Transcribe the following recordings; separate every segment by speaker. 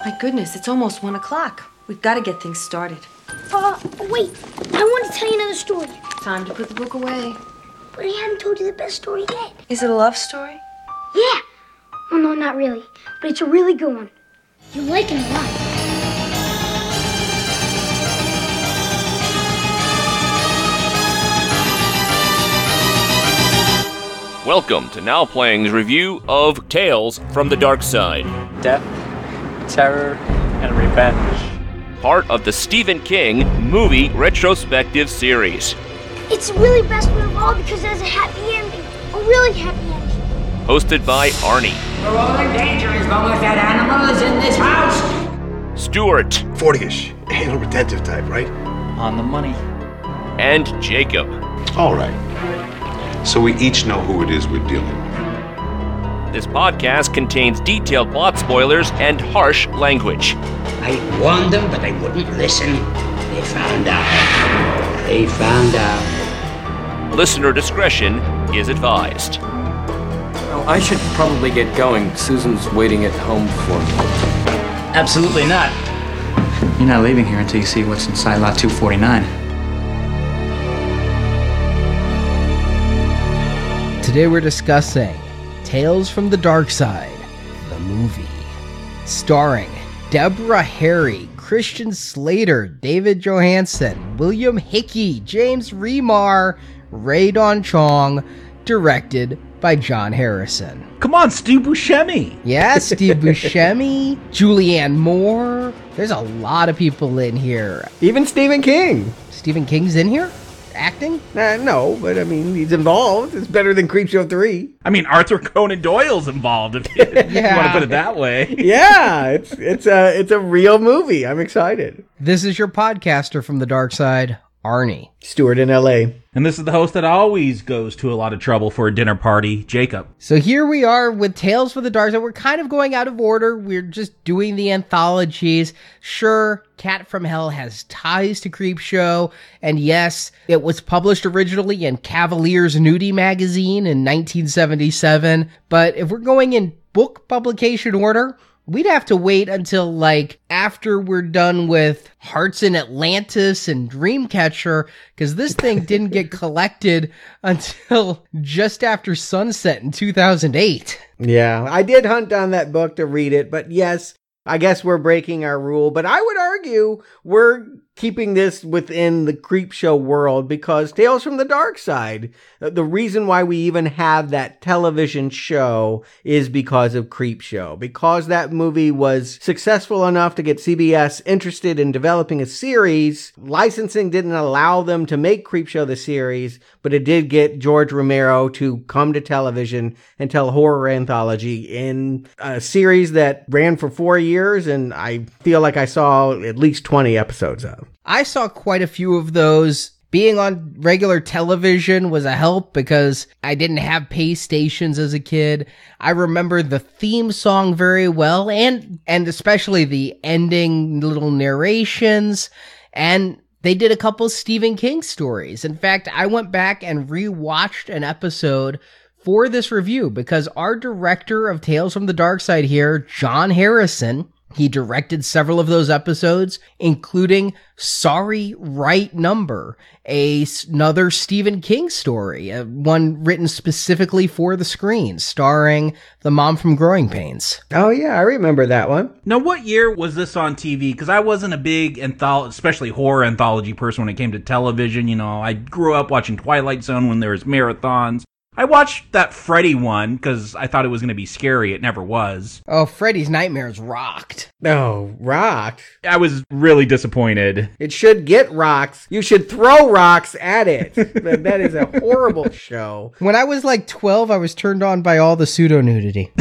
Speaker 1: My goodness, it's almost one o'clock. We've got to get things started.
Speaker 2: Uh, wait. I want to tell you another story.
Speaker 1: Time to put the book away.
Speaker 2: But I haven't told you the best story yet.
Speaker 1: Is it a love story?
Speaker 2: Yeah. Well, no, not really. But it's a really good one. You'll like it a lot.
Speaker 3: Welcome to Now Playing's review of Tales from the Dark Side,
Speaker 4: Death, terror, and revenge.
Speaker 3: part of the Stephen King movie retrospective series.
Speaker 2: It's the really best one of all because it has a happy ending. A really happy ending.
Speaker 3: Hosted by Arnie,
Speaker 5: We're all in danger as long as that animal is in this house.
Speaker 3: Stuart,
Speaker 6: 40ish, anal retentive type, right?
Speaker 4: On the money.
Speaker 3: and Jacob.
Speaker 6: All right. So we each know who it is we're dealing with.
Speaker 3: This podcast contains detailed plot spoilers and harsh language.
Speaker 5: I warned them, but they wouldn't listen. They found out. They found out.
Speaker 3: Listener discretion is advised.
Speaker 7: Well, I should probably get going. Susan's waiting at home for me.
Speaker 8: Absolutely not. You're not leaving here until you see what's inside lot 249.
Speaker 9: Today we're discussing Tales from the Dark Side, the movie. Starring Deborah Harry, Christian Slater, David Johansen, William Hickey, James Remar, Rae Dawn Chong, directed by John Harrison.
Speaker 10: Come on, Stu Buscemi.
Speaker 9: Yeah, Steve Buscemi, Julianne Moore. There's a lot of people in here.
Speaker 11: Even Stephen King.
Speaker 9: Stephen King's in here? Acting?
Speaker 11: Uh, no, but I mean, he's involved. It's better than Creepshow 3.
Speaker 10: I mean, Arthur Conan Doyle's involved. If you, if you
Speaker 9: Yeah.
Speaker 10: want to put it that way.
Speaker 11: Yeah, it's it's a it's a real movie. I'm excited.
Speaker 9: This is your podcaster from the dark side, Arnie.
Speaker 11: Stewart in L.A.
Speaker 10: And this is the host that always goes to a lot of trouble for a dinner party, Jacob.
Speaker 9: So here we are with Tales for the Dark Side. We're kind of going out of order. We're just doing the anthologies. Sure, Cat from Hell has ties to Creepshow. And yes, it was published originally in Cavalier's Nudie magazine in 1977. But if we're going in book publication order, We'd have to wait until like after we're done with Hearts in Atlantis and Dreamcatcher because this thing didn't get collected until just after sunset in 2008.
Speaker 11: Yeah, I did hunt down that book to read it, but yes, I guess we're breaking our rule. But I would argue we're keeping this within the creep show world because Tales from the Dark Side, uh, the reason why we even have that television show is because of Creep Show. Because that movie was successful enough to get CBS interested in developing a series, licensing didn't allow them to make Creep Show the series, but it did get George Romero to come to television and tell horror anthology in a series that ran for four years and I feel like I saw at least 20 episodes of.
Speaker 9: I saw quite a few of those. Being on regular television was a help because I didn't have pay stations as a kid. I remember the theme song very well and and especially the ending little narrations and they did a couple Stephen King stories. In fact, I went back and rewatched an episode for this review because our director of Tales from the Dark Side here, John Harrison, he directed several of those episodes, including Sorry Right Number, a, another Stephen King story, uh, one written specifically for the screen, starring the mom from Growing Pains.
Speaker 11: Oh yeah, I remember that one.
Speaker 10: Now, what year was this on TV? Because I wasn't a big anthology, especially horror anthology person when it came to television. You know, I grew up watching Twilight Zone when there was marathons. I watched that Freddy one because I thought it was going to be scary. It never was.
Speaker 9: Oh, Freddy's Nightmares rocked.
Speaker 11: No, rock.
Speaker 10: I was really disappointed.
Speaker 11: It should get rocks. You should throw rocks at it. That- that is a horrible show.
Speaker 9: When I was like 12, I was turned on by all the pseudo nudity.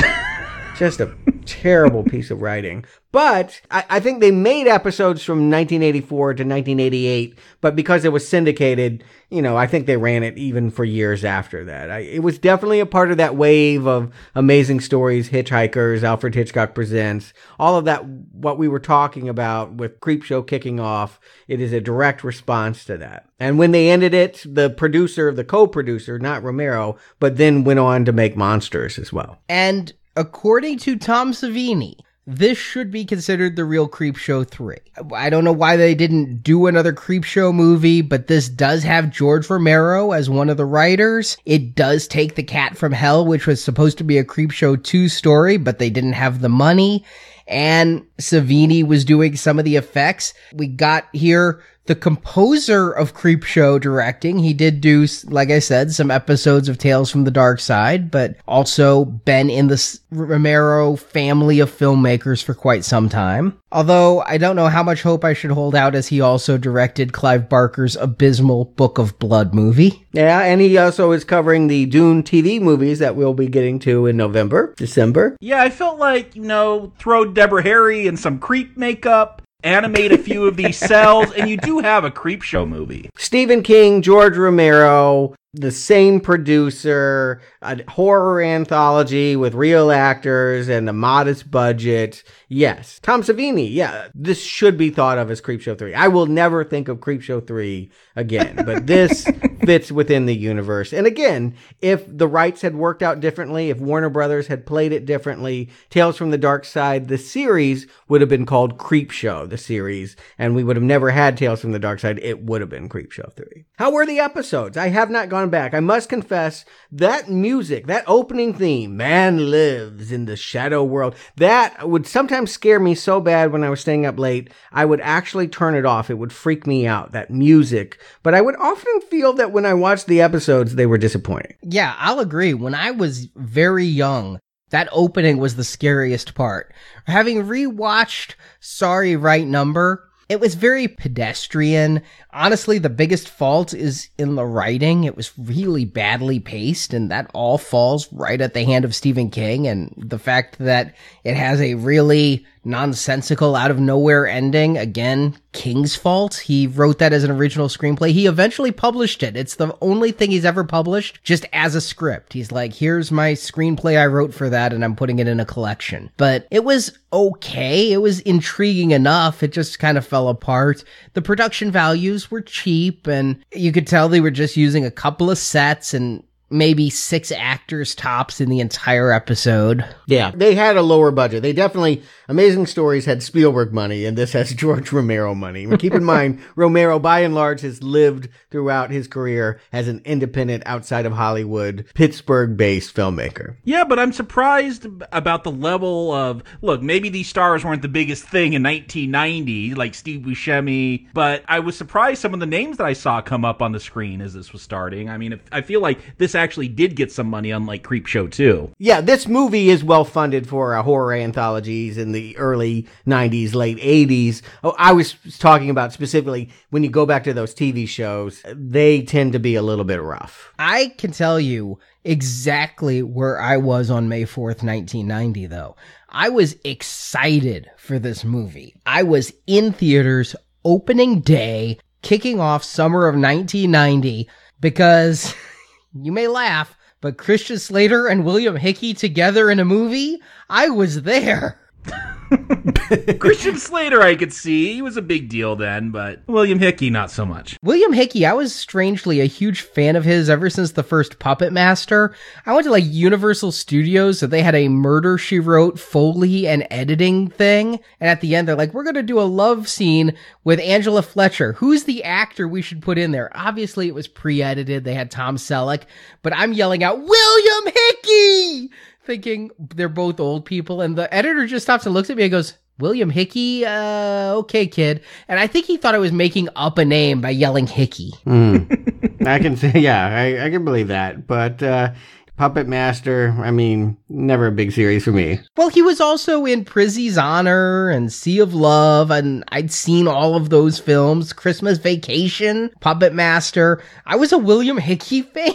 Speaker 11: Just a terrible piece of writing. But I, I think they made episodes from 1984 to 1988, but because it was syndicated, you know, I think they ran it even for years after that. I, it was definitely a part of that wave of amazing stories, Hitchhikers, Alfred Hitchcock Presents, all of that, what we were talking about with Creepshow kicking off. It is a direct response to that. And when they ended it, the producer, the co-producer, not Romero, but then went on to make Monsters as well.
Speaker 9: And according to Tom Savini, this should be considered the real Creepshow 3. I don't know why they didn't do another Creepshow movie, but this does have George Romero as one of the writers. It does take The Cat from Hell, which was supposed to be a Creepshow 2 story, but they didn't have the money. And Savini was doing some of the effects. We got here the composer of Creepshow directing. He did do, like I said, some episodes of Tales from the Dark Side, but also been in the Romero family of filmmakers for quite some time. Although I don't know how much hope I should hold out as he also directed Clive Barker's abysmal Book of Blood movie.
Speaker 11: Yeah, and he also is covering the Dune TV movies that we'll be getting to in November, December.
Speaker 10: Yeah, I felt like, you know, throw Deborah Harry in some creep makeup animate a few of these cells, and you do have a creep show movie.
Speaker 11: Stephen King, George Romero, the same producer, a horror anthology with real actors and a modest budget. Yes. Tom Savini. Yeah. This should be thought of as Creepshow 3. I will never think of Creepshow 3 again, but this fits within the universe. And again, if the rights had worked out differently, if Warner Brothers had played it differently, Tales from the Dark Side, the series would have been called Creepshow, the series, and we would have never had Tales from the Dark Side. It would have been Creepshow 3. How were the episodes? I have not gone back. I must confess that music, that opening theme, Man Lives in the Shadow World, that would sometimes scare me so bad when I was staying up late, I would actually turn it off. It would freak me out, that music. But I would often feel that when I watched the episodes, they were disappointing.
Speaker 9: Yeah, I'll agree. When I was very young, that opening was the scariest part. Having rewatched Sorry Right Number, it was very pedestrian. Honestly, the biggest fault is in the writing. It was really badly paced, and that all falls right at the hand of Stephen King. And the fact that it has a really nonsensical, out of nowhere ending. Again, King's fault. He wrote that as an original screenplay. He eventually published it. It's the only thing he's ever published just as a script. He's like, here's my screenplay I wrote for that and I'm putting it in a collection. But it was okay. It was intriguing enough. It just kind of fell apart. The production values were cheap and you could tell they were just using a couple of sets and maybe six actors tops in the entire episode.
Speaker 11: Yeah, they had a lower budget. They definitely Amazing Stories had Spielberg money, and this has George Romero money. But keep in mind, Romero, by and large, has lived throughout his career as an independent, outside of Hollywood, Pittsburgh-based filmmaker.
Speaker 10: Yeah, but I'm surprised about the level of look. Maybe these stars weren't the biggest thing in 1990, like Steve Buscemi, but I was surprised some of the names that I saw come up on the screen as this was starting. I mean, I feel like this actually did get some money, unlike Creepshow 2.
Speaker 11: Yeah, this movie is well funded for uh, horror anthologies in the early 90s, late 80s. Oh, I was talking about specifically when you go back to those TV shows, they tend to be a little bit rough.
Speaker 9: I can tell you exactly where I was on May 4th, 1990, though. I was excited for this movie. I was in theaters opening day, kicking off summer of 1990 because You may laugh, but Christian Slater and William Hickey together in a movie? I was there.
Speaker 10: Christian Slater, I could see. He was a big deal then, but William Hickey, not so much.
Speaker 9: William Hickey, I was strangely a huge fan of his ever since the first Puppet Master. I went to like Universal Studios, so they had a Murder She Wrote Foley and editing thing. And at the end, they're like, we're going to do a love scene with Angela Fletcher. Who's the actor we should put in there? Obviously, it was pre edited. They had Tom Selleck, but I'm yelling out, William Hickey! Thinking they're both old people. And the editor just stops and looks at me and goes, William Hickey? Uh, okay, kid. And I think he thought I was making up a name by yelling Hickey.
Speaker 11: Mm. I can say, yeah, I, I can believe that. But, uh, Puppet Master, I mean, never a big series for me.
Speaker 9: Well, he was also in Prizzi's Honor and Sea of Love, and I'd seen all of those films. Christmas Vacation, Puppet Master. I was a William Hickey fan.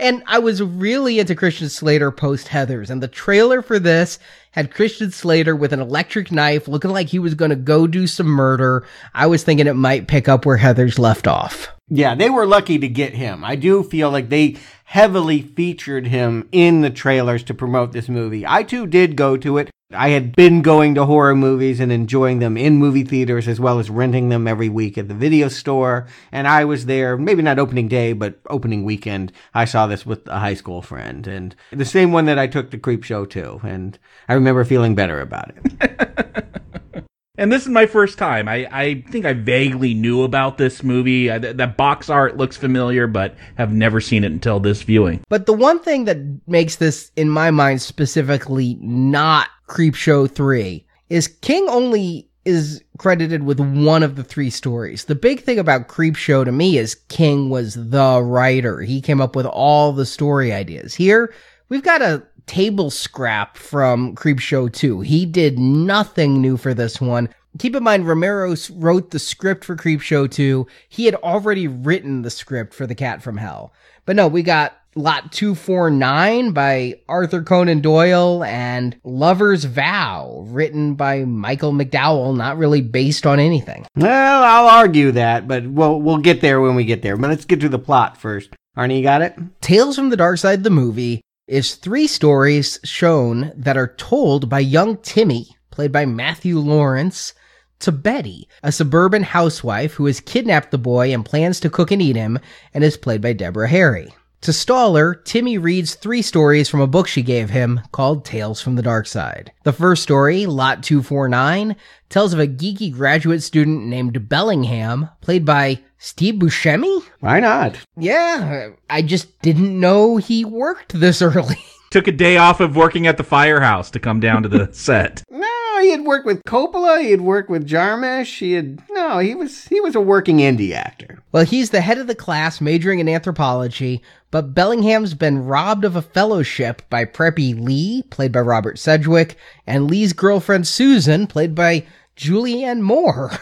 Speaker 9: And I was really into Christian Slater post Heathers, and the trailer for this had Christian Slater with an electric knife looking like he was going to go do some murder. I was thinking it might pick up where Heathers left off.
Speaker 11: Yeah, they were lucky to get him. I do feel like they heavily featured him in the trailers to promote this movie. I too did go to it. I had been going to horror movies and enjoying them in movie theaters as well as renting them every week at the video store. And I was there, maybe not opening day, but opening weekend. I saw this with a high school friend and the same one that I took to Creep Show to. And I remember feeling better about it.
Speaker 10: And this is my first time. I, I think I vaguely knew about this movie. I, that box art looks familiar, but have never seen it until this viewing.
Speaker 9: But the one thing that makes this, in my mind, specifically not Creepshow 3 is King only is credited with one of the three stories. The big thing about Creepshow to me is King was the writer. He came up with all the story ideas. Here, we've got a table scrap from Creepshow 2. He did nothing new for this one. Keep in mind, Romero wrote the script for Creepshow 2. He had already written the script for The Cat from Hell. But no, we got Lot 249 by Arthur Conan Doyle and Lover's Vow written by Michael McDowell, not really based on anything.
Speaker 11: Well, I'll argue that, but we'll we'll get there when we get there. But let's get to the plot first. Arnie, you got it?
Speaker 9: Tales from the Dark Side the movie is three stories shown that are told by young Timmy, played by Matthew Lawrence, to Betty, a suburban housewife who has kidnapped the boy and plans to cook and eat him, and is played by Deborah Harry. To Staller, Timmy reads three stories from a book she gave him called Tales from the Dark Side. The first story, Lot 249, tells of a geeky graduate student named Bellingham, played by Steve Buscemi?
Speaker 11: Why not?
Speaker 9: Yeah, I just didn't know he worked this early.
Speaker 10: Took a day off of working at the firehouse to come down to the set.
Speaker 11: No, he had worked with Coppola, he had worked with Jarmusch, he had no, he was he was a working indie actor.
Speaker 9: Well, he's the head of the class majoring in anthropology, but Bellingham's been robbed of a fellowship by Preppy Lee, played by Robert Sedgwick, and Lee's girlfriend Susan, played by Julianne Moore.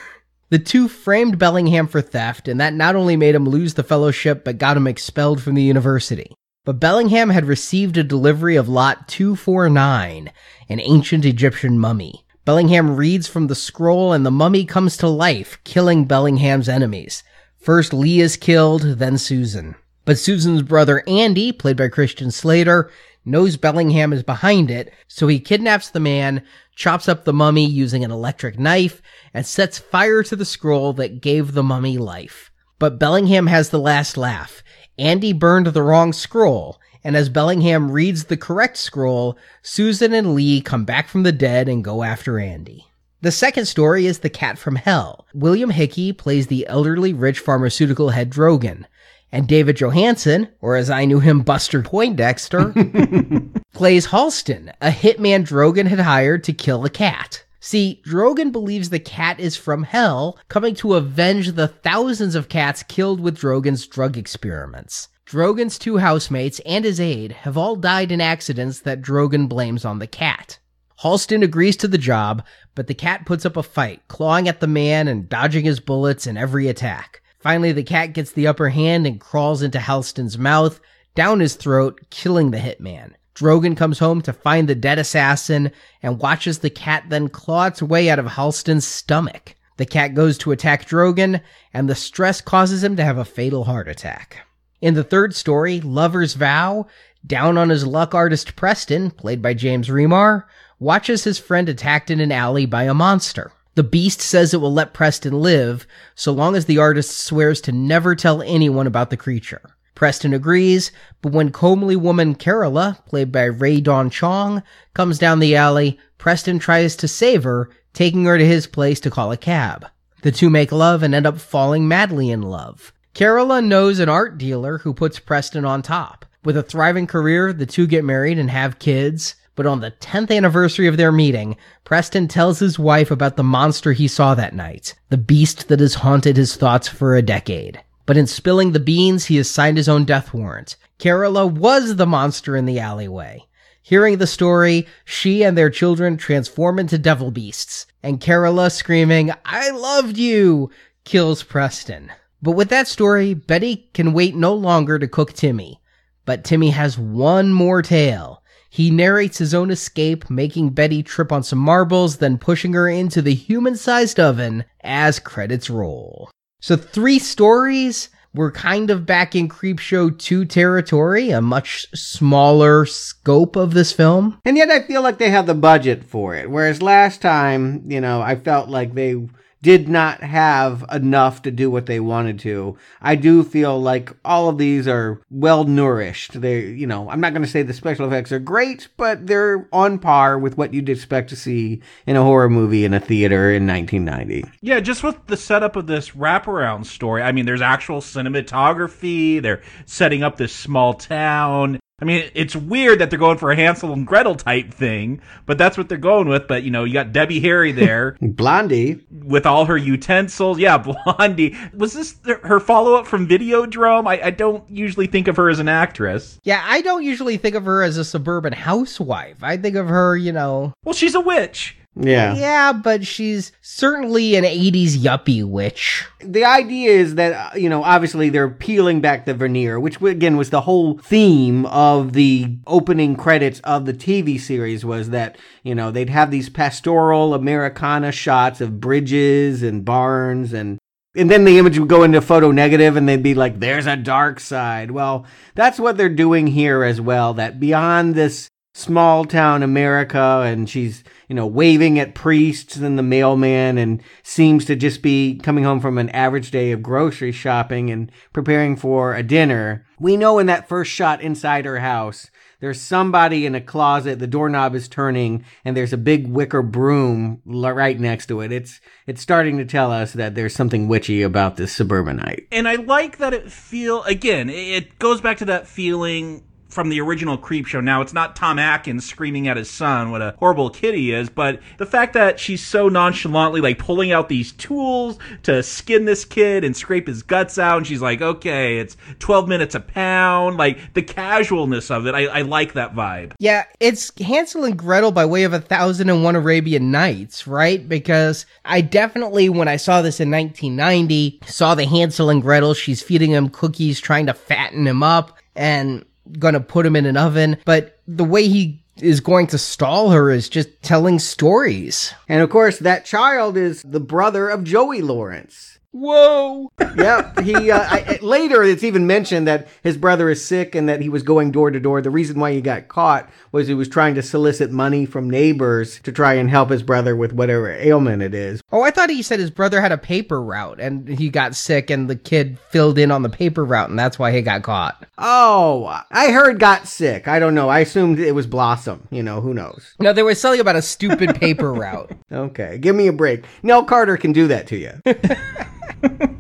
Speaker 9: The two framed Bellingham for theft, and that not only made him lose the fellowship, but got him expelled from the university. But Bellingham had received a delivery of Lot 249, an ancient Egyptian mummy. Bellingham reads from the scroll, and the mummy comes to life, killing Bellingham's enemies. First Lee is killed, then Susan. But Susan's brother Andy, played by Christian Slater, knows Bellingham is behind it, so he kidnaps the man, chops up the mummy using an electric knife, and sets fire to the scroll that gave the mummy life. But Bellingham has the last laugh. Andy burned the wrong scroll, and as Bellingham reads the correct scroll, Susan and Lee come back from the dead and go after Andy. The second story is The Cat from Hell. William Hickey plays the elderly rich pharmaceutical head Drogan and David Johansen, or as I knew him, Buster Poindexter, plays Halston, a hitman Drogan had hired to kill a cat. See, Drogan believes the cat is from hell, coming to avenge the thousands of cats killed with Drogan's drug experiments. Drogan's two housemates and his aide have all died in accidents that Drogan blames on the cat. Halston agrees to the job, but the cat puts up a fight, clawing at the man and dodging his bullets in every attack. Finally, the cat gets the upper hand and crawls into Halston's mouth, down his throat, killing the hitman. Drogan comes home to find the dead assassin and watches the cat then claw its way out of Halston's stomach. The cat goes to attack Drogan, and the stress causes him to have a fatal heart attack. In the third story, Lover's Vow, down on his luck artist Preston, played by James Remar, watches his friend attacked in an alley by a monster. The beast says it will let Preston live so long as the artist swears to never tell anyone about the creature. Preston agrees, but when comely woman Carola, played by Rae Dawn Chong, comes down the alley, Preston tries to save her, taking her to his place to call a cab. The two make love and end up falling madly in love. Carola knows an art dealer who puts Preston on top. With a thriving career, the two get married and have kids. But on the 10th anniversary of their meeting, Preston tells his wife about the monster he saw that night, the beast that has haunted his thoughts for a decade. But in spilling the beans, he has signed his own death warrant. Carola was the monster in the alleyway. Hearing the story, she and their children transform into devil beasts, and Carola screaming, I loved you, kills Preston. But with that story, Betty can wait no longer to cook Timmy. But Timmy has one more tale. He narrates his own escape, making Betty trip on some marbles, then pushing her into the human sized oven as credits roll. So, three stories, we're kind of back in Creepshow 2 territory, a much smaller scope of this film.
Speaker 11: And yet I feel like they have the budget for it. Whereas last time, you know, I felt like they did not have enough to do what they wanted to. I do feel like all of these are well nourished. They, you know, I'm not going to say the special effects are great, but they're on par with what you'd expect to see in a horror movie in a theater in 1990.
Speaker 10: Yeah, just with the setup of this wraparound story. I mean, there's actual cinematography. They're setting up this small town. I mean, it's weird that they're going for a Hansel and Gretel type thing, but that's what they're going with. But you know, you got Debbie Harry there,
Speaker 11: Blondie,
Speaker 10: with all her utensils. Yeah, Blondie. Was this her follow up from Videodrome? I, I don't usually think of her as an actress.
Speaker 9: Yeah, I don't usually think of her as a suburban housewife. I think of her, you know.
Speaker 10: Well, she's a witch.
Speaker 11: Yeah.
Speaker 9: Yeah, but she's certainly an 80s yuppie witch.
Speaker 11: The idea is that, uh, you know, obviously they're peeling back the veneer, which again was the whole theme of the opening credits of the TV series was that, you know, they'd have these pastoral Americana shots of bridges and barns and and then the image would go into photo negative and they'd be like there's a dark side well that's what they're doing here as well that beyond this small town America and she's, you know, waving at priests and the mailman and seems to just be coming home from an average day of grocery shopping and preparing for a dinner. We know in that first shot inside her house, there's somebody in a closet, the doorknob is turning and there's a big wicker broom right next to it. It's it's starting to tell us that there's something witchy about this suburbanite.
Speaker 10: And I like that it feel again, it goes back to that feeling from the original creep show. Now it's not Tom Atkins screaming at his son what a horrible kid he is, but the fact that she's so nonchalantly like pulling out these tools to skin this kid and scrape his guts out, and she's like, okay, it's 12 minutes a pound. Like the casualness of it, I, I like that vibe.
Speaker 9: Yeah, it's Hansel and Gretel by way of a thousand and one Arabian Nights, right? Because I definitely, when I saw this in 1990, saw the Hansel and Gretel, she's feeding him cookies, trying to fatten him up. And gonna put him in an oven, but the way he is going to stall her is just telling stories.
Speaker 11: And of course, that child is the brother of Joey Lawrence.
Speaker 9: Whoa!
Speaker 11: yeah, he uh, I, later it's even mentioned that his brother is sick and that he was going door to door. The reason why he got caught was he was trying to solicit money from neighbors to try and help his brother with whatever ailment it is.
Speaker 9: Oh, I thought he said his brother had a paper route and he got sick and the kid filled in on the paper route and that's why he got caught.
Speaker 11: Oh, I heard got sick. I don't know. I assumed it was Blossom. You know, who knows?
Speaker 9: No, there was something about a stupid paper route.
Speaker 11: Okay, give me a break. Nell Carter can do that to you.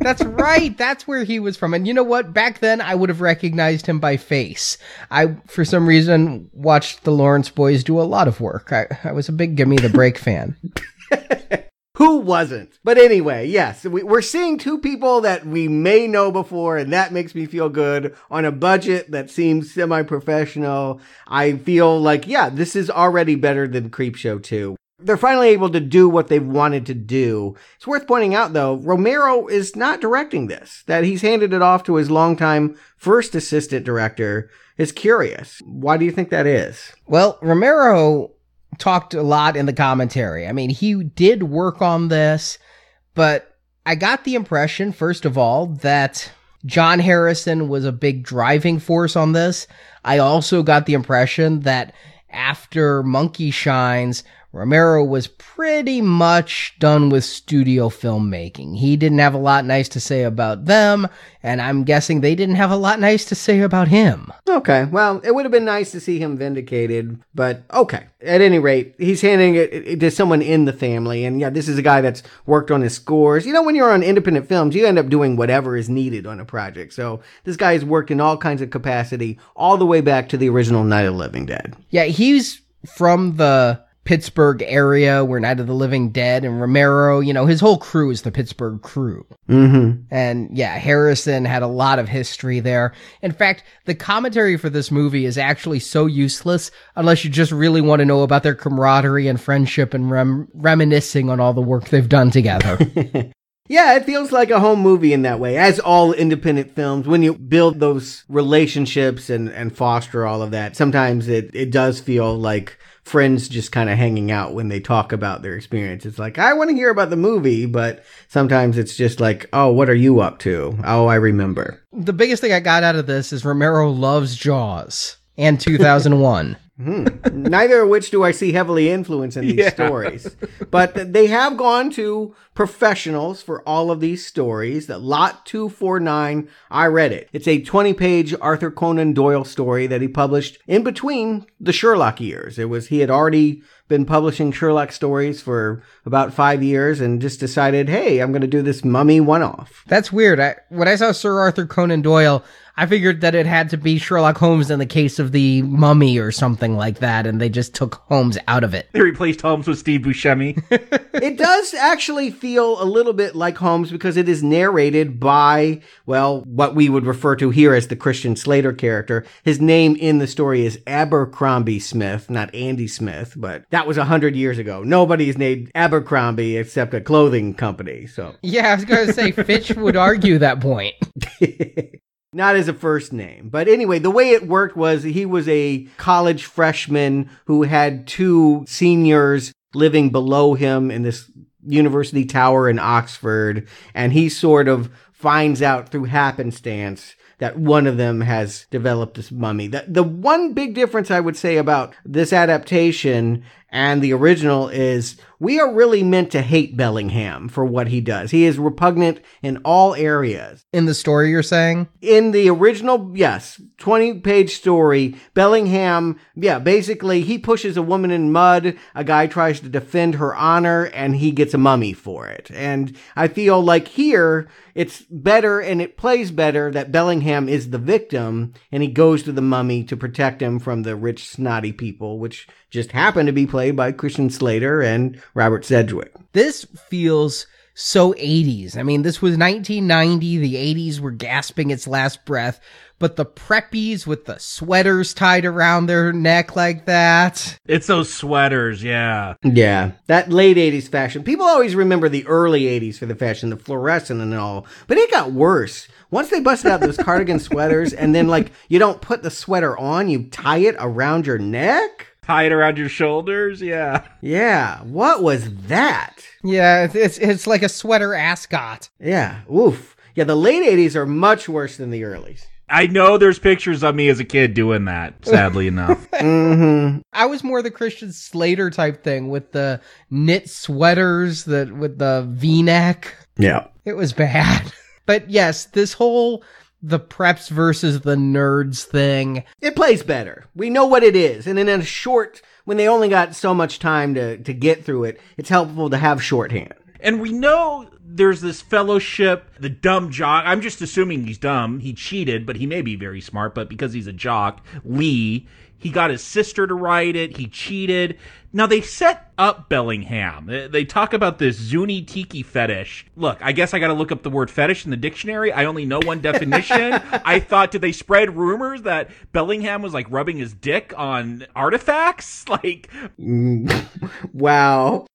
Speaker 9: That's right. That's where he was from. And you know what? Back then, I would have recognized him by face. I, for some reason, watched the Lawrence boys do a lot of work. I, I was a big Gimme the Break fan.
Speaker 11: Who wasn't? But anyway, yes, we, are seeing two people that we may know before, and that makes me feel good on a budget that seems semi professional. I feel like, yeah, this is already better than Creepshow 2. They're finally able to do what they've wanted to do. It's worth pointing out, though, Romero is not directing this, that he's handed it off to his longtime first assistant director. Is curious. Why do you think that is?
Speaker 9: Well, Romero talked a lot in the commentary. I mean, he did work on this, but I got the impression, first of all, that John Harrison was a big driving force on this. I also got the impression that after Monkey Shines, Romero was pretty much done with studio filmmaking. He didn't have a lot nice to say about them, and I'm guessing they didn't have a lot nice to say about him.
Speaker 11: Okay, well, it would have been nice to see him vindicated, but okay. At any rate, he's handing it to someone in the family, and yeah, this is a guy that's worked on his scores. You know, when you're on independent films, you end up doing whatever is needed on a project. So this guy has worked in all kinds of capacity, all the way back to the original Night of the Living Dead.
Speaker 9: Yeah, he's from the Pittsburgh area where Night of the Living Dead and Romero, you know, his whole crew is the Pittsburgh crew.
Speaker 11: Mm-hmm.
Speaker 9: And yeah, Harrison had a lot of history there. In fact, the commentary for this movie is actually so useless unless you just really want to know about their camaraderie and friendship and rem- reminiscing on all the work they've done together.
Speaker 11: Yeah, it feels like a home movie in that way, as all independent films, when you build those relationships and, and foster all of that, sometimes it, it does feel like friends just kind of hanging out when they talk about their experience. It's like, I want to hear about the movie, but sometimes it's just like, oh, what are you up to? Oh, I remember.
Speaker 9: The biggest thing I got out of this is Romero loves Jaws and 2001.
Speaker 11: Hmm. Neither of which do I see heavily influence in these
Speaker 10: Yeah.
Speaker 11: stories. But they have gone to professionals for all of these stories. That Lot 249, I read it. It's a 20 page Arthur Conan Doyle story that he published in between the Sherlock years. It was, he had already been publishing Sherlock stories for about five years and just decided, hey, I'm going to do this mummy one off.
Speaker 9: That's weird. I, when I saw Sir Arthur Conan Doyle, I figured that it had to be Sherlock Holmes in the case of the mummy or something like that, and they just took Holmes out of it.
Speaker 10: They replaced Holmes with Steve Buscemi.
Speaker 11: it does actually feel a little bit like Holmes because it is narrated by, well, what we would refer to here as the Christian Slater character. His name in the story is Abercrombie Smith, not Andy Smith, but that was a hundred years ago. Nobody's named Abercrombie except a clothing company, so.
Speaker 9: Yeah, I was going to say Fitch would argue that point.
Speaker 11: Not as a first name. But anyway, the way it worked was he was a college freshman who had two seniors living below him in this university tower in Oxford. And he sort of finds out through happenstance that one of them has developed this mummy. The, the one big difference I would say about this adaptation and the original is we are really meant to hate Bellingham for what he does. He is repugnant in all areas.
Speaker 9: In the story, you're saying?
Speaker 11: In the original, yes, 20 page story, Bellingham, yeah, basically he pushes a woman in mud, a guy tries to defend her honor, and he gets a mummy for it. And I feel like here, it's better and it plays better that Bellingham is the victim and he goes to the mummy to protect him from the rich, snotty people, which just happen to be played by Christian Slater and Robert Sedgwick.
Speaker 9: This feels so 80s. I mean, this was 1990. The 80s were gasping its last breath, but the preppies with the sweaters tied around their neck like that.
Speaker 10: It's those sweaters, yeah.
Speaker 11: Yeah, that late 80s fashion. People always remember the early 80s for the fashion, the fluorescent and all, but it got worse. Once they busted out those cardigan sweaters, and then, like, you don't put the sweater on, you tie it around your neck?
Speaker 10: Tie it around your shoulders, yeah.
Speaker 11: Yeah, what was that?
Speaker 9: Yeah, it's it's, it's like a sweater ascot.
Speaker 11: Yeah, oof. Yeah, the late 80s are much worse than the earlys.
Speaker 10: I know there's pictures of me as a kid doing that, sadly enough.
Speaker 11: Mm-hmm.
Speaker 9: I was more the Christian Slater type thing with the knit sweaters that with the V-neck.
Speaker 11: Yeah.
Speaker 9: It was bad. But yes, this whole the preps versus the nerds thing.
Speaker 11: It plays better. We know what it is. And in a short, when they only got so much time to, to get through it, it's helpful to have shorthand.
Speaker 10: And we know there's this fellowship, the dumb jock. I'm just assuming he's dumb. He cheated, but he may be very smart. But because he's a jock, Lee, he got his sister to write it. He cheated. Now they set up Bellingham. They- They talk about this Zuni tiki fetish. Look, I guess I got to look up the word fetish in the dictionary. I only know one definition. I thought, did they spread rumors that Bellingham was like rubbing his dick on artifacts? Like, mm,
Speaker 11: wow.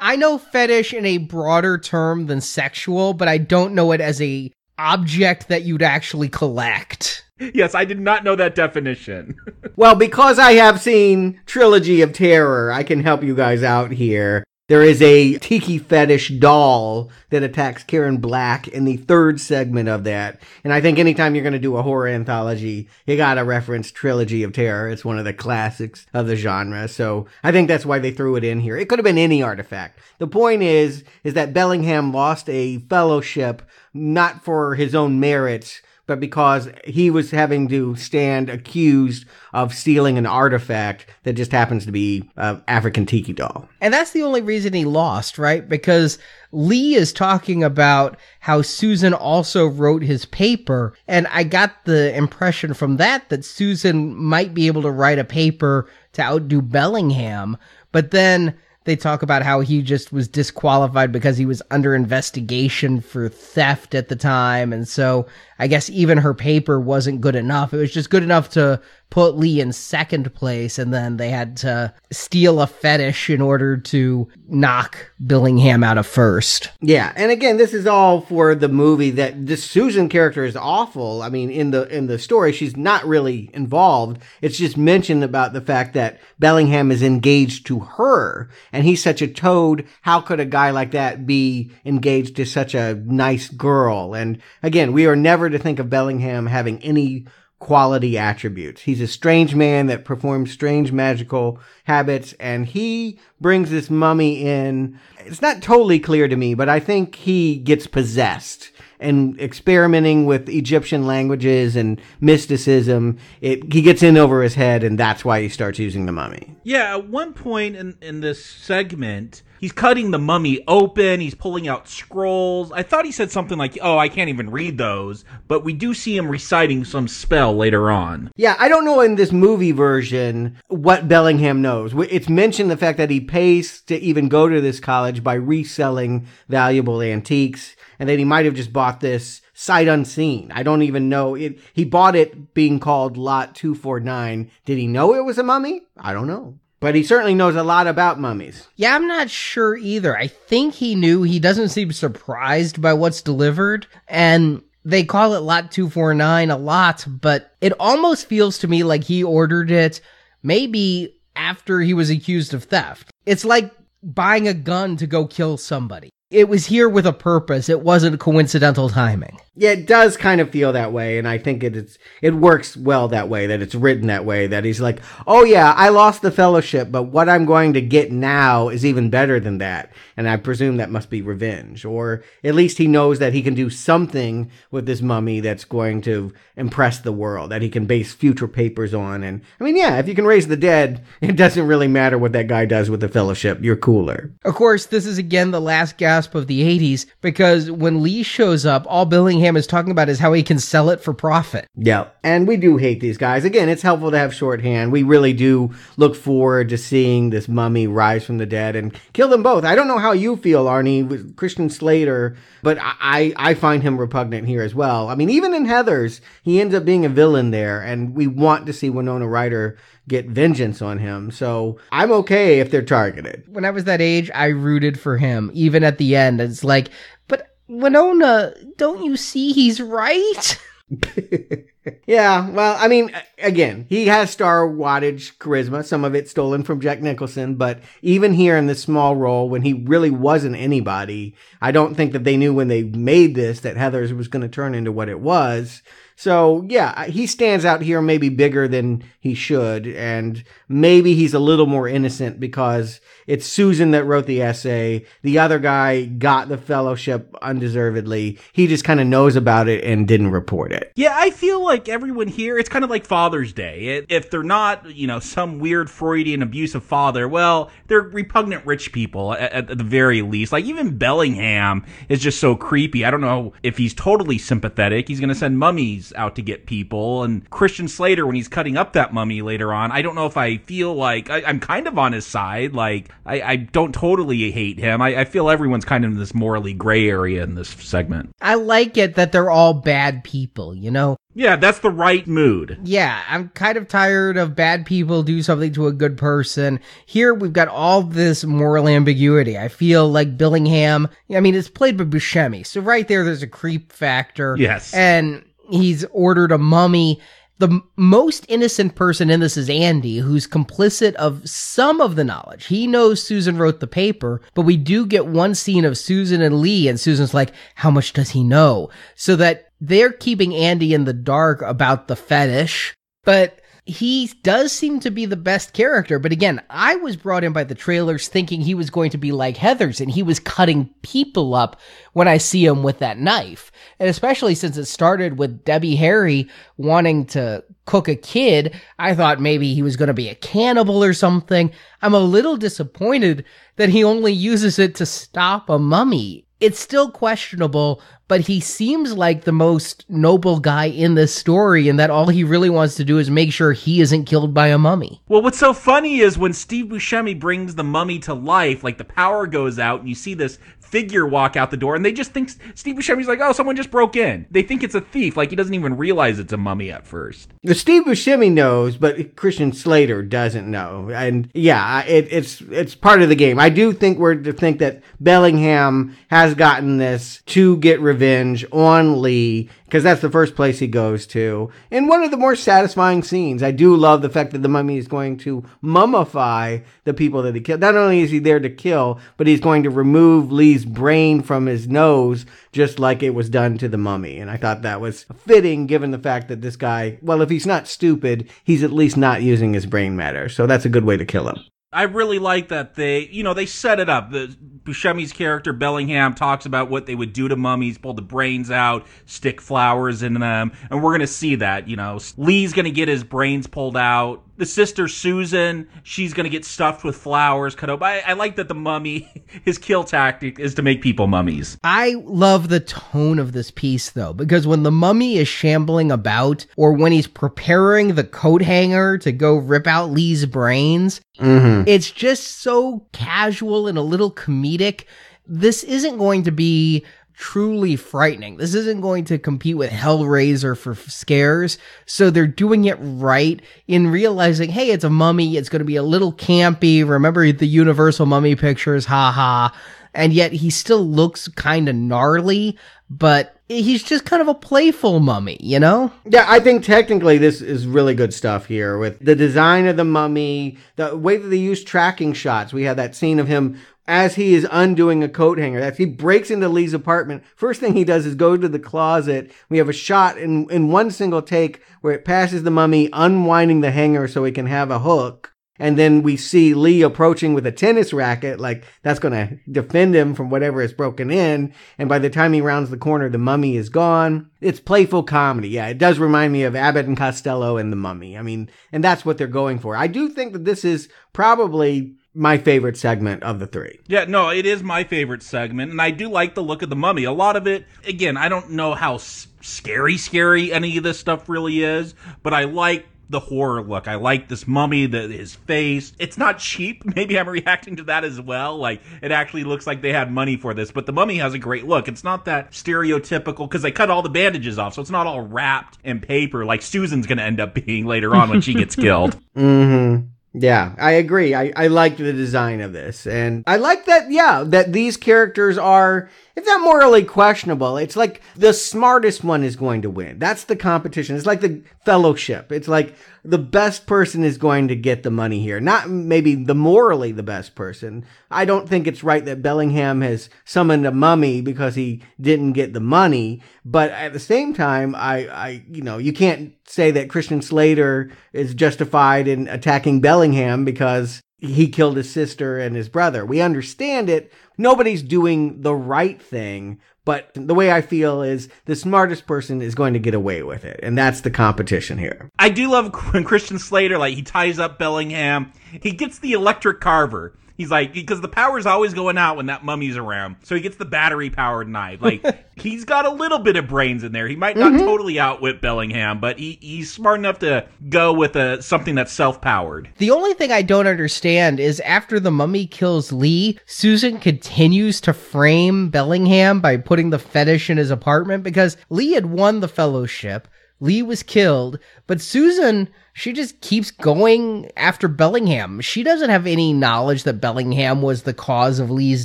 Speaker 9: I know fetish in a broader term than sexual, but I don't know it as a object that you'd actually collect.
Speaker 10: yes, I did not know that definition.
Speaker 11: Well, because I have seen Trilogy of Terror, I can help you guys out here. There is a tiki fetish doll that attacks Karen Black in the third segment of that. And I think anytime you're going to do a horror anthology, you got to reference Trilogy of Terror. It's one of the classics of the genre. So I think that's why they threw it in here. It could have been any artifact. The point is, is that Bellingham lost a fellowship not for his own merits, but because he was having to stand accused of stealing an artifact that just happens to be an African tiki doll.
Speaker 9: And that's the only reason he lost, right? Because Lee is talking about how Susan also wrote his paper. And I got the impression from that that Susan might be able to write a paper to outdo Bellingham. But then they talk about how he just was disqualified because he was under investigation for theft at the time. And so I guess even her paper wasn't good enough. It was just good enough to put Lee in second place, and then they had to steal a fetish in order to knock Bellingham out of first.
Speaker 11: Yeah, and again, this is all for the movie. That the Susan character is awful. I mean, in the in the story, she's not really involved. It's just mentioned about the fact that Bellingham is engaged to her, and he's such a toad. How could a guy like that be engaged to such a nice girl? And again, we are never to think of Bellingham having any quality attributes. He's a strange man that performs strange magical habits and he brings this mummy in. It's not totally clear to me, but I think he gets possessed and experimenting with Egyptian languages and mysticism. It, he gets in over his head and that's why he starts using the mummy.
Speaker 10: Yeah, at one point in, in this segment, he's cutting the mummy open, he's pulling out scrolls. I thought he said something like, "Oh, I can't even read those," but we do see him reciting some spell later on.
Speaker 11: Yeah, I don't know in this movie version what Bellingham knows. It's mentioned the fact that he pays to even go to this college by reselling valuable antiques and that he might have just bought this sight unseen. I don't even know it. He bought it being called Lot 249. Did he know it was a mummy? I don't know. But he certainly knows a lot about mummies.
Speaker 9: Yeah, I'm not sure either. I think he knew. He doesn't seem surprised by what's delivered. And they call it Lot 249 a lot, but it almost feels to me like he ordered it maybe after he was accused of theft. It's like buying a gun to go kill somebody it was here with a purpose. It wasn't coincidental timing.
Speaker 11: Yeah, it does kind of feel that way, and I think it is it works well that way. That it's written that way. That he's like, oh yeah, I lost the fellowship, but what I'm going to get now is even better than that, and I presume that must be revenge, or at least he knows that he can do something with this mummy that's going to impress the world, that he can base future papers on. And I mean, yeah, if you can raise the dead, it doesn't really matter what that guy does with the fellowship. You're cooler.
Speaker 9: Of course, this is again the last gasp of the 80s because when Lee shows up, all Bellingham is talking about is how he can sell it for profit.
Speaker 11: Yeah. And we do hate these guys. Again, it's helpful to have shorthand. We really do look forward to seeing this mummy rise from the dead and kill them both. I don't know how you feel, Arnie, with Christian Slater, but I, I find him repugnant here as well. I mean, even in Heathers, he ends up being a villain there, and we want to see Winona Ryder get vengeance on him. So I'm okay if they're targeted.
Speaker 9: When I was that age, I rooted for him, even at the end. It's like, but Winona, don't you see he's right?
Speaker 11: yeah, well, I mean, again, he has star wattage charisma, some of it stolen from Jack Nicholson, but even here in this small role, when he really wasn't anybody, I don't think that they knew when they made this that Heathers was going to turn into what it was. So yeah, he stands out here maybe bigger than he should, and maybe he's a little more innocent because it's Susan that wrote the essay. The other guy got the fellowship undeservedly. He just kind of knows about it and didn't report it.
Speaker 10: Yeah, I feel like everyone here, it's kind of like Father's Day. If they're not, you know, some weird Freudian abusive father, well, they're repugnant rich people at, the very least. Like even Bellingham is just so creepy. I don't know if he's totally sympathetic. He's going to send mummies out to get people. And Christian Slater, when he's cutting up that mummy later on, I don't know if I feel like I, am kind of on his side. Like I, I don't totally hate him. I, I feel everyone's kind of in this morally gray area in this segment.
Speaker 9: I like it that they're all bad people, you know?
Speaker 10: Yeah, that's the right mood.
Speaker 9: Yeah, I'm kind of tired of bad people do something to a good person. Here we've got all this moral ambiguity. I feel like Bellingham, I mean, it's played by Buscemi. So right there, there's a creep factor.
Speaker 10: Yes.
Speaker 9: And he's ordered a mummy. The most innocent person in this is Andy, who's complicit of some of the knowledge. He knows Susan wrote the paper, but we do get one scene of Susan and Lee, and Susan's like, How much does he know? So that they're keeping Andy in the dark about the fetish. But he does seem to be the best character, but again, I was brought in by the trailers thinking he was going to be like Heathers and he was cutting people up when I see him with that knife. And especially since it started with Debbie Harry wanting to cook a kid, I thought maybe he was going to be a cannibal or something. I'm a little disappointed that he only uses it to stop a mummy. It's still questionable, but he seems like the most noble guy in this story, and that all he really wants to do is make sure he isn't killed by a mummy.
Speaker 10: Well, what's so funny is when Steve Buscemi brings the mummy to life, like the power goes out, and you see this figure walk out the door, and they just think Steve Buscemi's like, oh, someone just broke in. They think it's a thief, like he doesn't even realize it's a mummy at first.
Speaker 11: The Steve Buscemi knows, but Christian Slater doesn't know, and yeah, it, it's it's part of the game. I do think we're to think that Bellingham has gotten this to get revenge on Lee because that's the first place he goes to. In one of the more satisfying scenes, I do love the fact that the mummy is going to mummify the people that he killed. Not only is he there to kill, but he's going to remove Lee's brain from his nose, just like it was done to the mummy. And I thought that was fitting given the fact that this guy, well, if he's not stupid, he's at least not using his brain matter. So that's a good way to kill him.
Speaker 10: I really like that they, you know, they set it up. The Buscemi's character Bellingham talks about what they would do to mummies, pull the brains out, stick flowers in them, and we're gonna see that. You know, Lee's gonna get his brains pulled out. The sister Susan, she's gonna get stuffed with flowers, cut up. I, I like that the mummy, his kill tactic is to make people mummies.
Speaker 9: I love the tone of this piece though, because when the mummy is shambling about, or when he's preparing the coat hanger to go rip out Lee's brains,
Speaker 11: Mm-hmm.
Speaker 9: it's just so casual and a little comedic. This isn't going to be truly frightening. This isn't going to compete with Hellraiser for scares. So they're doing it right in realizing, hey, it's a mummy. It's going to be a little campy. Remember the Universal mummy pictures? Ha ha. And yet he still looks kind of gnarly, but he's just kind of a playful mummy, you know?
Speaker 11: Yeah, I think technically this is really good stuff here with the design of the mummy, the way that they use tracking shots. We had that scene of him as he is undoing a coat hanger. As he breaks into Lee's apartment, first thing he does is go to the closet. We have a shot in, in one single take where it passes the mummy unwinding the hanger so he can have a hook. And then we see Lee approaching with a tennis racket, like that's going to defend him from whatever is broken in. And by the time he rounds the corner, the mummy is gone. It's playful comedy. Yeah, it does remind me of Abbott and Costello and the mummy. I mean, and that's what they're going for. I do think that this is probably my favorite segment of the three.
Speaker 10: Yeah, no, it is my favorite segment, and I do like the look of the mummy. A lot of it, again, I don't know how s- scary, scary any of this stuff really is, but I like the horror look. I like this mummy, the, his face. It's not cheap. Maybe I'm reacting to that as well. Like, it actually looks like they had money for this, but the mummy has a great look. It's not that stereotypical, because they cut all the bandages off, so it's not all wrapped in paper like Susan's gonna end up being later on when she gets killed.
Speaker 11: Mm-hmm. Yeah, I agree. I, I like the design of this. And I like that, yeah, that these characters are, if not morally questionable, it's like the smartest one is going to win. That's the competition. It's like the fellowship. It's like the best person is going to get the money here. Not maybe the morally the best person. I don't think it's right that Bellingham has summoned a mummy because he didn't get the money. But at the same time, I, I, you know, you can't say that Christian Slater is justified in attacking Bellingham because he killed his sister and his brother. We understand it. Nobody's doing the right thing, but the way I feel is the smartest person is going to get away with it. And that's the competition here.
Speaker 10: I do love when Christian Slater, like, he ties up Bellingham. He gets the electric carver. He's like, because the power's always going out when that mummy's around. So he gets the battery powered knife. Like, he's got a little bit of brains in there. He might not mm-hmm. totally outwit Bellingham, but he, he's smart enough to go with a, something that's self powered.
Speaker 9: The only thing I don't understand is after the mummy kills Lee, Susan continues to frame Bellingham by putting the fetish in his apartment because Lee had won the fellowship. Lee was killed, but Susan, she just keeps going after Bellingham. She doesn't have any knowledge that Bellingham was the cause of Lee's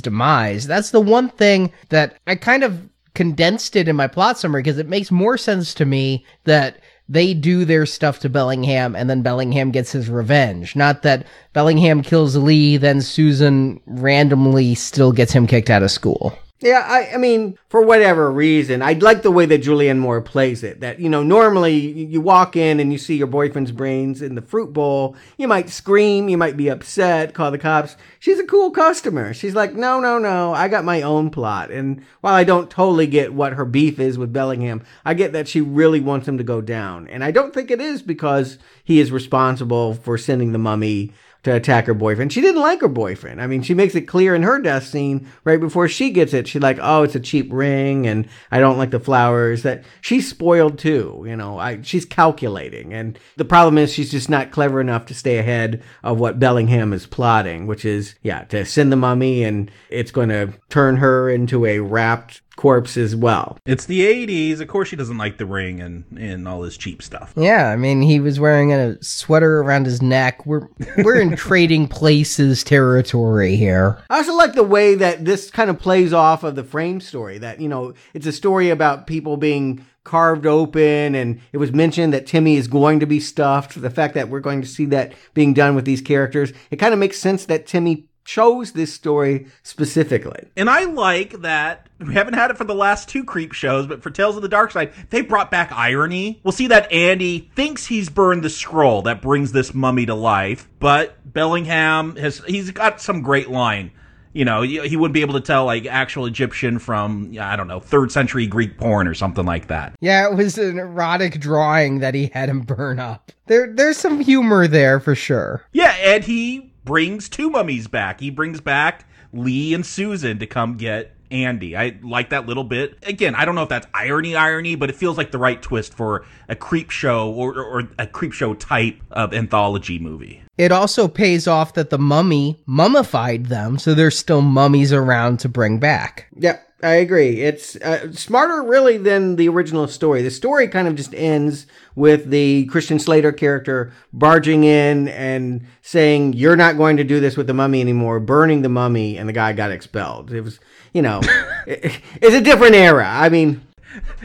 Speaker 9: demise. That's the one thing that I kind of condensed it in my plot summary because it makes more sense to me that they do their stuff to Bellingham and then Bellingham gets his revenge. Not that Bellingham kills Lee, then Susan randomly still gets him kicked out of school.
Speaker 11: Yeah, I, I mean, for whatever reason, I like the way that Julianne Moore plays it. That, you know, normally you walk in and you see your boyfriend's brains in the fruit bowl. You might scream, you might be upset, call the cops. She's a cool customer. She's like, no, no, no, I got my own plot. And while I don't totally get what her beef is with Bellingham, I get that she really wants him to go down. And I don't think it is because he is responsible for sending the mummy to attack her boyfriend. She didn't like her boyfriend. I mean, she makes it clear in her death scene right before she gets it. She's like, "Oh, it's a cheap ring, and I don't like the flowers." That she's spoiled too. You know, I she's calculating, and the problem is she's just not clever enough to stay ahead of what Bellingham is plotting, which is yeah to send the mummy, and it's going to turn her into a wrapped corpse as well.
Speaker 10: It's the 80s. Of course, she doesn't like the ring and, and all this cheap stuff.
Speaker 9: Yeah, I mean, he was wearing a sweater around his neck. We're we're in trading places territory here.
Speaker 11: I also like the way that this kind of plays off of the frame story. That you know, it's a story about people being carved open and it was mentioned that Timmy is going to be stuffed. The fact that we're going to see that being done with these characters, it kind of makes sense that Timmy chose this story specifically.
Speaker 10: And I like that we haven't had it for the last two creep shows, but for Tales of the Dark Side, they brought back irony. We'll see that Andy thinks he's burned the scroll that brings this mummy to life, but Bellingham has he's got some great line. You know, he wouldn't be able to tell like actual Egyptian from I don't know third century Greek porn or something like that.
Speaker 9: Yeah, it was an erotic drawing that he had him burn up. There, there's some humor there for sure.
Speaker 10: Yeah, and he brings two mummies back. He brings back Lee and Susan to come get Andy. I like that little bit. Again, I don't know if that's irony, irony, but it feels like the right twist for a creep show or, or, a creep show type of anthology movie.
Speaker 9: It also pays off that the mummy mummified them, so there's still mummies around to bring back.
Speaker 11: Yep. I agree. It's uh, smarter, really, than the original story. The story kind of just ends with the Christian Slater character barging in and saying, "You're not going to do this with the mummy anymore," burning the mummy, and the guy got expelled. It was, you know, it, it's a different era. I mean,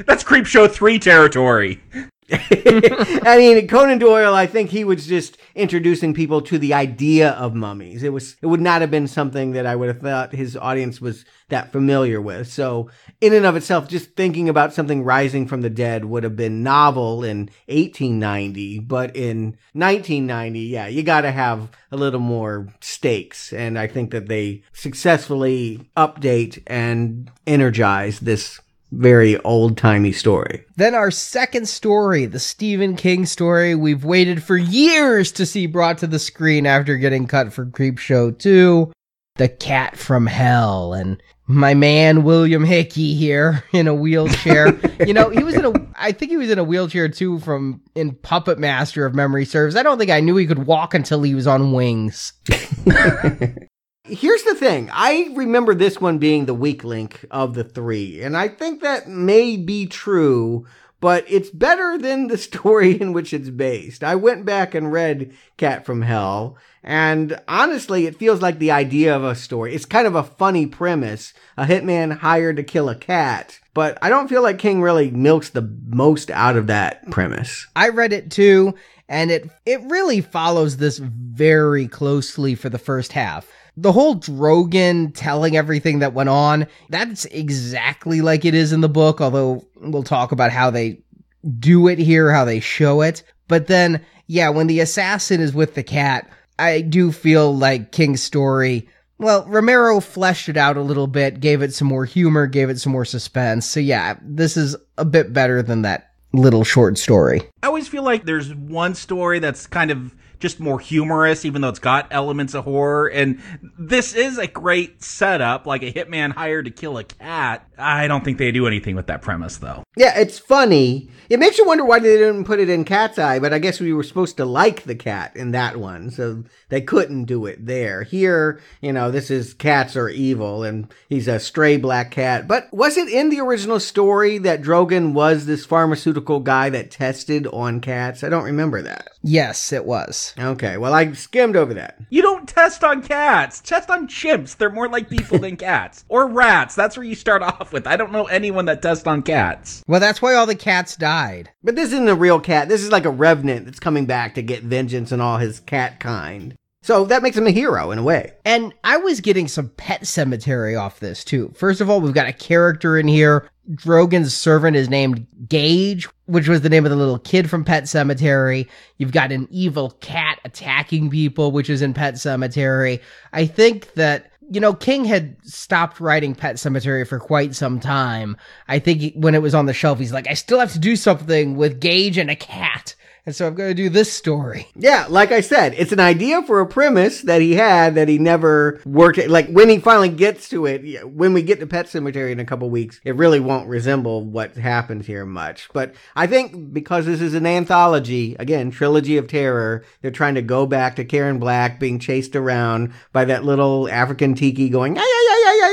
Speaker 10: that's Creepshow three territory.
Speaker 11: I mean, Conan Doyle, I think he was just introducing people to the idea of mummies. It was, it would not have been something that I would have thought his audience was that familiar with. So, in and of itself, just thinking about something rising from the dead would have been novel in 1890, but in 1990, yeah, you got to have a little more stakes. And I think that they successfully update and energize this very old timey story.
Speaker 9: Then our second story, the Stephen King story we've waited for years to see brought to the screen after getting cut for Creepshow 2, The Cat from Hell. And my man William Hickey here in a wheelchair. you know, he was in a I think he was in a wheelchair too from in Puppet Master of memory serves. I don't think I knew he could walk until he was on wings.
Speaker 11: Here's the thing. I remember this one being the weak link of the three, and I think that may be true, but it's better than the story in which it's based. I went back and read Cat from Hell, and honestly, it feels like the idea of a story. It's kind of a funny premise. A hitman hired to kill a cat, but I don't feel like King really milks the most out of that premise.
Speaker 9: I read it too, and it it really follows this very closely for the first half the whole Drogan telling everything that went on, that's exactly like it is in the book, although we'll talk about how they do it here, how they show it. But then, yeah, when the assassin is with the cat, I do feel like King's story. Well, Romero fleshed it out a little bit, gave it some more humor, gave it some more suspense. So yeah, this is a bit better than that little short story.
Speaker 10: I always feel like there's one story that's kind of just more humorous, even though it's got elements of horror. And this is a great setup, like a hitman hired to kill a cat. I don't think they do anything with that premise, though.
Speaker 11: Yeah, it's funny. It makes you wonder why they didn't put it in Cat's Eye, but I guess we were supposed to like the cat in that one, so they couldn't do it there. Here, you know, this is cats are evil, and he's a stray black cat. But was it in the original story that Drogan was this pharmaceutical guy that tested on cats? I don't remember that.
Speaker 9: Yes, it was.
Speaker 11: Okay, well, I skimmed over that.
Speaker 10: You don't test on cats. Test on chimps. They're more like people than cats. Or rats. That's where you start off with. I don't know anyone that tests on cats.
Speaker 9: Well, that's why all the cats died.
Speaker 11: But this isn't a real cat. This is like a revenant that's coming back to get vengeance on all his cat kind. So that makes him a hero in a way.
Speaker 9: And I was getting some Pet Sematary off this too. First of all, we've got a character in here. Drogan's servant is named Gage, which was the name of the little kid from Pet Sematary. You've got an evil cat attacking people, which is in Pet Sematary. I think that you know, King had stopped writing Pet Sematary for quite some time. I think when it was on the shelf, he's like, I still have to do something with Gage and a cat. And so I'm going to do this story.
Speaker 11: Yeah, like I said, it's an idea for a premise that he had that he never worked. It. Like when he finally gets to it, when we get to Pet Sematary in a couple weeks, it really won't resemble what happens here much. But I think because this is an anthology, again, trilogy of terror, they're trying to go back to Karen Black being chased around by that little African tiki going,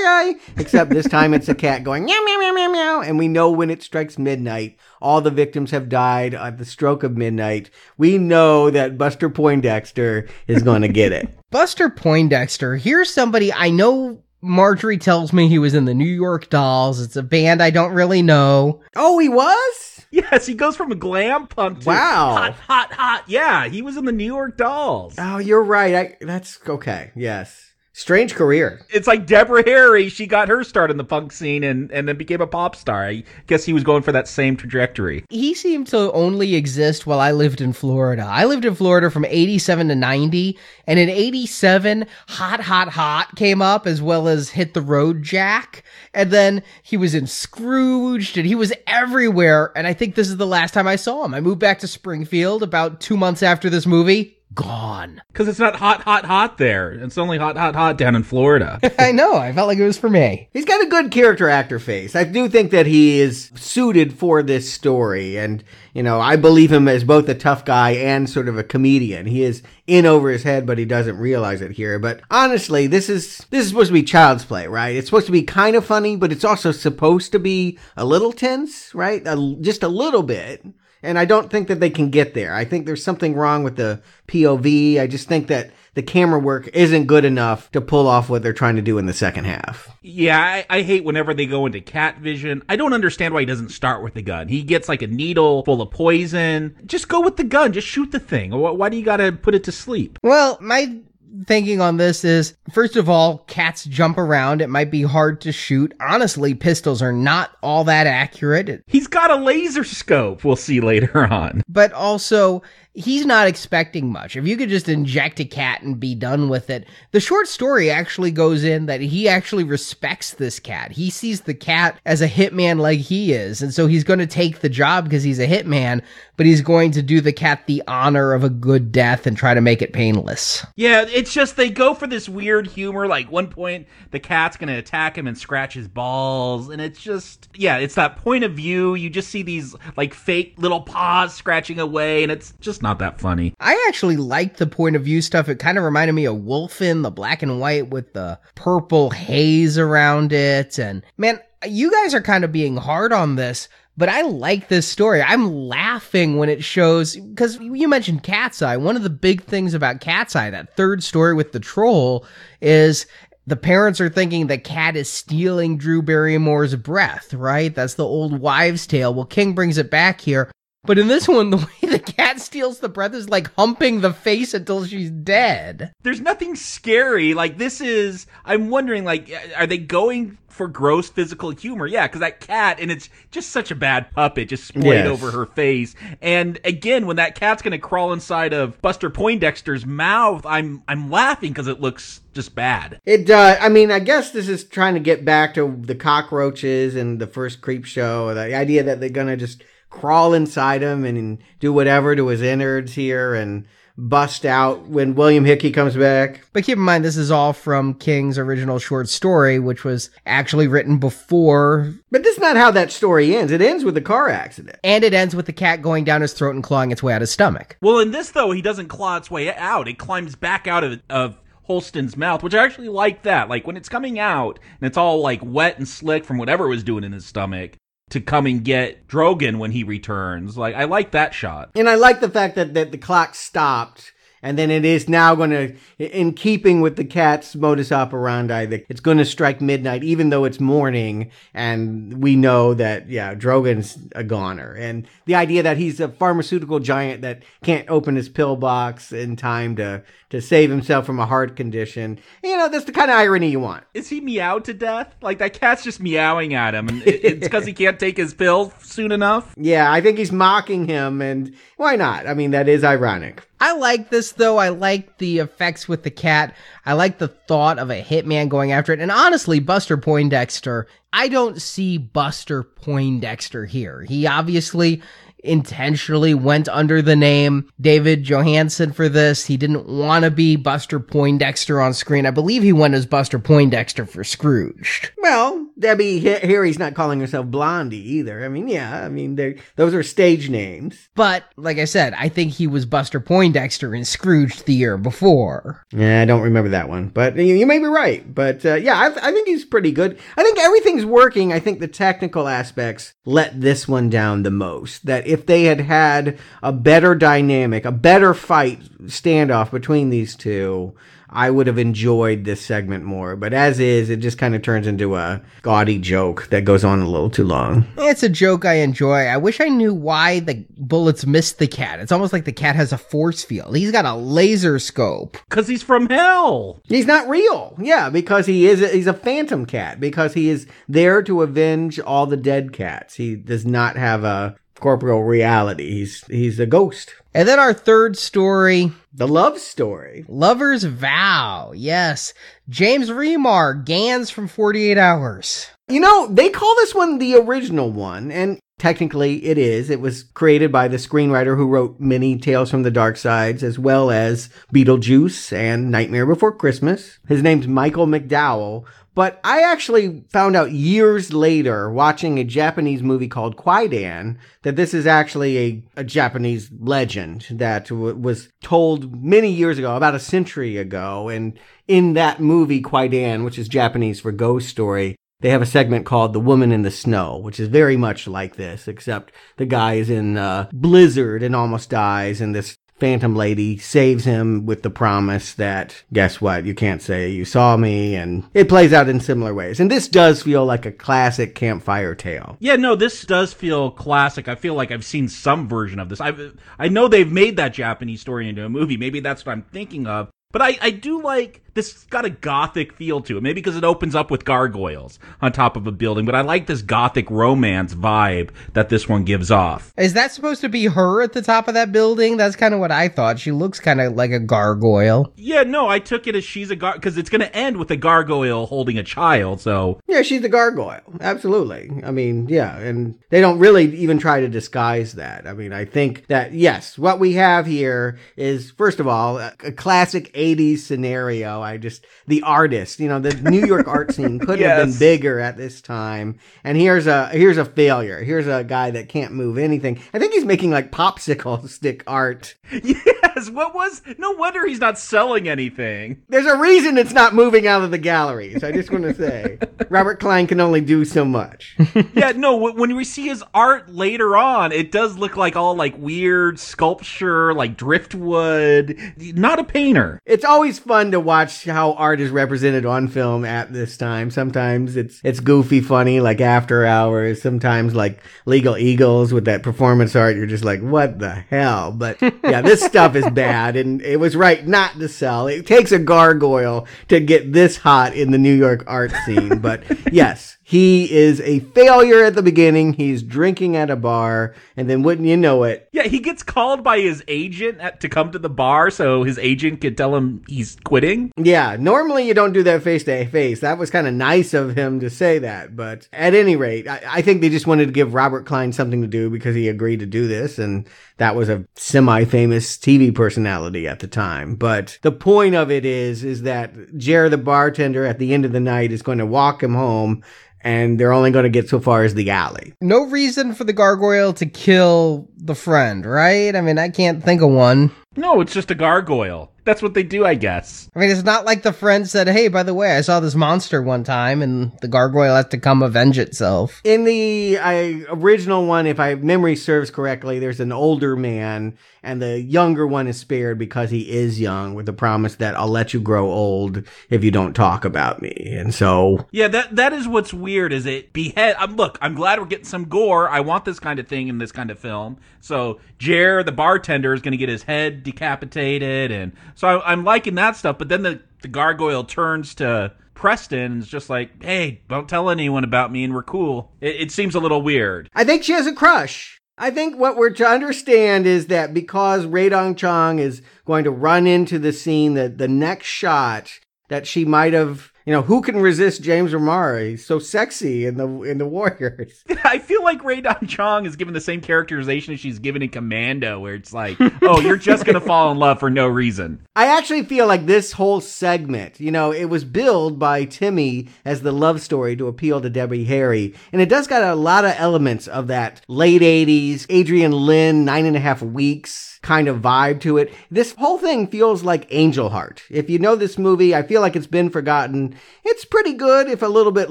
Speaker 11: ay, ay, ay. Except this time it's a cat going, meow, meow, meow, meow, meow. And we know when it strikes midnight, all the victims have died at the stroke of midnight. We know that Buster Poindexter is going to get it.
Speaker 9: Buster Poindexter, here's somebody I know Marjorie tells me he was in the New York Dolls. It's a band I don't really know.
Speaker 11: Oh, he was?
Speaker 10: Yes, he goes from a glam punk to
Speaker 11: Wow.
Speaker 10: hot, hot, hot. Yeah, he was in the New York Dolls.
Speaker 11: Oh, you're right. I, that's okay. Yes. Strange career.
Speaker 10: It's like Deborah Harry. She got her start in the punk scene and, and then became a pop star. I guess he was going for that same trajectory.
Speaker 9: He seemed to only exist while I lived in Florida. I lived in Florida from 87 to 90, and in 87, Hot Hot Hot came up as well as Hit the Road Jack. And then he was in Scrooged and he was everywhere. And I think this is the last time I saw him. I moved back to Springfield about two months after this movie. Gone.
Speaker 10: Because it's not hot, hot, hot there. It's only hot, hot, hot down in Florida.
Speaker 9: I know. I felt like it was for me.
Speaker 11: He's got a good character actor face. I do think that he is suited for this story. And, you know, I believe him as both a tough guy and sort of a comedian. He is in over his head, but he doesn't realize it here. But honestly, this is, this is supposed to be child's play, right? It's supposed to be kind of funny, but it's also supposed to be a little tense, right? A, just a little bit. And I don't think that they can get there. I think there's something wrong with the POV. I just think that the camera work isn't good enough to pull off what they're trying to do in the second half.
Speaker 10: Yeah, I, I hate whenever they go into cat vision. I don't understand why he doesn't start with the gun. He gets like a needle full of poison. Just go with the gun. Just shoot the thing. Why, why do you gotta put it to sleep?
Speaker 9: Well, my thinking on this is first of all, cats jump around. It might be hard to shoot. Honestly, pistols are not all that accurate.
Speaker 10: He's got a laser scope. We'll see later on.
Speaker 9: But also, he's not expecting much. If you could just inject a cat and be done with it, the short story actually goes in that he actually respects this cat. He sees the cat as a hitman like he is. And so he's going to take the job because he's a hitman, but he's going to do the cat the honor of a good death and try to make it painless.
Speaker 10: Yeah, it's just they go for this weird humor. Like one point, the cat's gonna attack him and scratch his balls, and it's just yeah, it's that point of view. You just see these like fake little paws scratching away, and it's just not that funny.
Speaker 9: I actually liked the point of view stuff. It kind of reminded me of Wolfen, the black and white with the purple haze around it. And man, you guys are kind of being hard on this, but I like this story. I'm laughing when it shows because you mentioned Cat's Eye. One of the big things about Cat's Eye, that third story with the troll, is the parents are thinking the cat is stealing Drew Barrymore's breath, right? That's the old wives' tale. Well, King brings it back here. But in this one, the way the cat steals the breath is like humping the face until she's dead.
Speaker 10: There's nothing scary. Like this is. I'm wondering. Like, are they going for gross physical humor? Yeah, because that cat and it's just such a bad puppet just splayed
Speaker 11: Yes.
Speaker 10: over her face. And again, when that cat's gonna crawl inside of Buster Poindexter's mouth, I'm I'm laughing because it looks just bad.
Speaker 11: It uh, I mean, I guess this is trying to get back to the cockroaches and the first creep show. The idea that they're gonna just crawl inside him and do whatever to his innards here and bust out when William Hickey comes back.
Speaker 9: But keep in mind, this is all from King's original short story, which was actually written before.
Speaker 11: But this is not how that story ends. It ends with a car accident.
Speaker 9: And it ends with the cat going down his throat and clawing its way out of his stomach.
Speaker 10: Well, in this though, he doesn't claw its way out. It climbs back out of of Halston's mouth, which I actually like that. Like when it's coming out and it's all like wet and slick from whatever it was doing in his stomach to come and get Drogan when he returns. Like I like that shot.
Speaker 11: And I like the fact that, that the clock stopped. And then it is now going to, in keeping with the cat's modus operandi, that it's going to strike midnight, even though it's morning. And we know that, yeah, Drogan's a goner. And the idea that he's a pharmaceutical giant that can't open his pill box in time to, to save himself from a heart condition. You know, that's the kind of irony you want.
Speaker 10: Is he meowed to death? Like that cat's just meowing at him, and it's because he can't take his pill soon enough.
Speaker 11: Yeah, I think he's mocking him. And why not? I mean, that is ironic.
Speaker 9: I like this though. I like the effects with the cat. I like the thought of a hitman going after it. And honestly, Buster Poindexter, I don't see Buster Poindexter here. He obviously intentionally went under the name David Johansen for this. He didn't want to be Buster Poindexter on screen. I believe he went as Buster Poindexter for Scrooged.
Speaker 11: Well, Debbie, here he's not calling herself Blondie either. I mean, yeah, I mean, those are stage names.
Speaker 9: But like I said, I think he was Buster Poindexter in Scrooged the year before.
Speaker 11: Yeah, I don't remember that one, but you, you may be right. But uh, yeah, I, I think he's pretty good. I think everything's working. I think the technical aspects let this one down the most. That if they had had a better dynamic, a better fight standoff between these two, I would have enjoyed this segment more. But as is, it just kind of turns into a gaudy joke that goes on a little too long.
Speaker 9: It's a joke I enjoy. I wish I knew why the bullets missed the cat. It's almost like the cat has a force field. He's got a laser scope.
Speaker 10: Cause he's from hell.
Speaker 11: He's not real. Yeah, because he is. A, he's a phantom cat. Because he is there to avenge all the dead cats. He does not have a corporeal reality. He's he's a ghost.
Speaker 9: And then our third story,
Speaker 11: the love story.
Speaker 9: Lover's Vow. Yes. James Remar, Ganz from 48 Hours.
Speaker 11: You know, they call this one the original one, and technically it is. It was created by the screenwriter who wrote many Tales from the Dark Sides, as well as Beetlejuice and Nightmare Before Christmas. His name's Michael McDowell, but I actually found out years later, watching a Japanese movie called Kwaidan, that this is actually a, a Japanese legend that w- was told many years ago, about a century ago. And in that movie, Kwaidan, which is Japanese for ghost story, they have a segment called The Woman in the Snow, which is very much like this, except the guy is in a blizzard and almost dies, and this Phantom Lady saves him with the promise that, guess what, you can't say you saw me, and it plays out in similar ways. And this does feel like a classic campfire tale.
Speaker 10: Yeah, no, this does feel classic. I feel like I've seen some version of this. I I know they've made that Japanese story into a movie. Maybe that's what I'm thinking of. But I, I do like this got a gothic feel to it. Maybe because it opens up with gargoyles on top of a building, but I like this gothic romance vibe that this one gives off.
Speaker 9: Is that supposed to be her at the top of that building? That's kind of what I thought. She looks kind of like a gargoyle.
Speaker 10: Yeah, no, I took it as she's a gar because it's going to end with a gargoyle holding a child. So
Speaker 11: yeah, she's a gargoyle. Absolutely. I mean, yeah, and they don't really even try to disguise that. I mean, I think that yes, what we have here is first of all a, a classic 80s scenario. I just, the artist, you know, the New York art scene could yes. have been bigger at this time. And here's a, here's a failure. Here's a guy that can't move anything. I think he's making like popsicle stick art.
Speaker 10: Yes. What was, no wonder he's not selling anything.
Speaker 11: There's a reason it's not moving out of the galleries. I just want to say Robert Klein can only do so much.
Speaker 10: yeah. No, when we see his art later on, it does look like all like weird sculpture, like driftwood. Not a painter.
Speaker 11: It's always fun to watch how art is represented on film at this time. Sometimes it's it's goofy funny like After Hours, sometimes like Legal Eagles with that performance art you're just like what the hell? But yeah, this stuff is bad and it was right not to sell. It takes a gargoyle to get this hot in the New York art scene, but yes, he is a failure at the beginning. He's drinking at a bar, and then wouldn't you know it?
Speaker 10: Yeah, he gets called by his agent at, to come to the bar so his agent could tell him he's quitting.
Speaker 11: Yeah, normally you don't do that face to face. That was kind of nice of him to say that, but at any rate, I, I think they just wanted to give Robert Klein something to do because he agreed to do this, and that was a semi-famous TV personality at the time. But the point of it is, is that Jer, the bartender, at the end of the night is going to walk him home and they're only going to get so far as the alley.
Speaker 9: No reason for the gargoyle to kill the friend, right? I mean, I can't think of one.
Speaker 10: No, it's just a gargoyle. That's what they do, I guess.
Speaker 9: I mean, it's not like the friend said, "Hey, by the way, I saw this monster one time," and the gargoyle has to come avenge itself.
Speaker 11: In the I, original one, if I memory serves correctly, there's an older man, and the younger one is spared because he is young, with the promise that I'll let you grow old if you don't talk about me. And so,
Speaker 10: yeah, that that is what's weird. Is it behead? Um, look, I'm glad we're getting some gore. I want this kind of thing in this kind of film. So, Jer, the bartender, is going to get his head decapitated, and so I, am liking that stuff. But then the the gargoyle turns to Preston and is just like, "Hey, don't tell anyone about me, and we're cool." It, it seems a little weird.
Speaker 11: I think she has a crush. I think what we're to understand is that because Rae Chong is going to run into the scene, that the next shot that she might have You know, who can resist James Remar? He's so sexy in the in the Warriors.
Speaker 10: I feel like Rae Dawn Chong is given the same characterization as she's given in Commando, where it's like, oh, you're just gonna fall in love for no reason.
Speaker 11: I actually feel like this whole segment, you know, it was billed by Timmy as the love story to appeal to Debbie Harry, and it does got a lot of elements of that late '80s Adrian Lyne nine and a half weeks kind of vibe to it. This whole thing feels like Angel Heart. If you know this movie, I feel like it's been forgotten. It's pretty good, if a little bit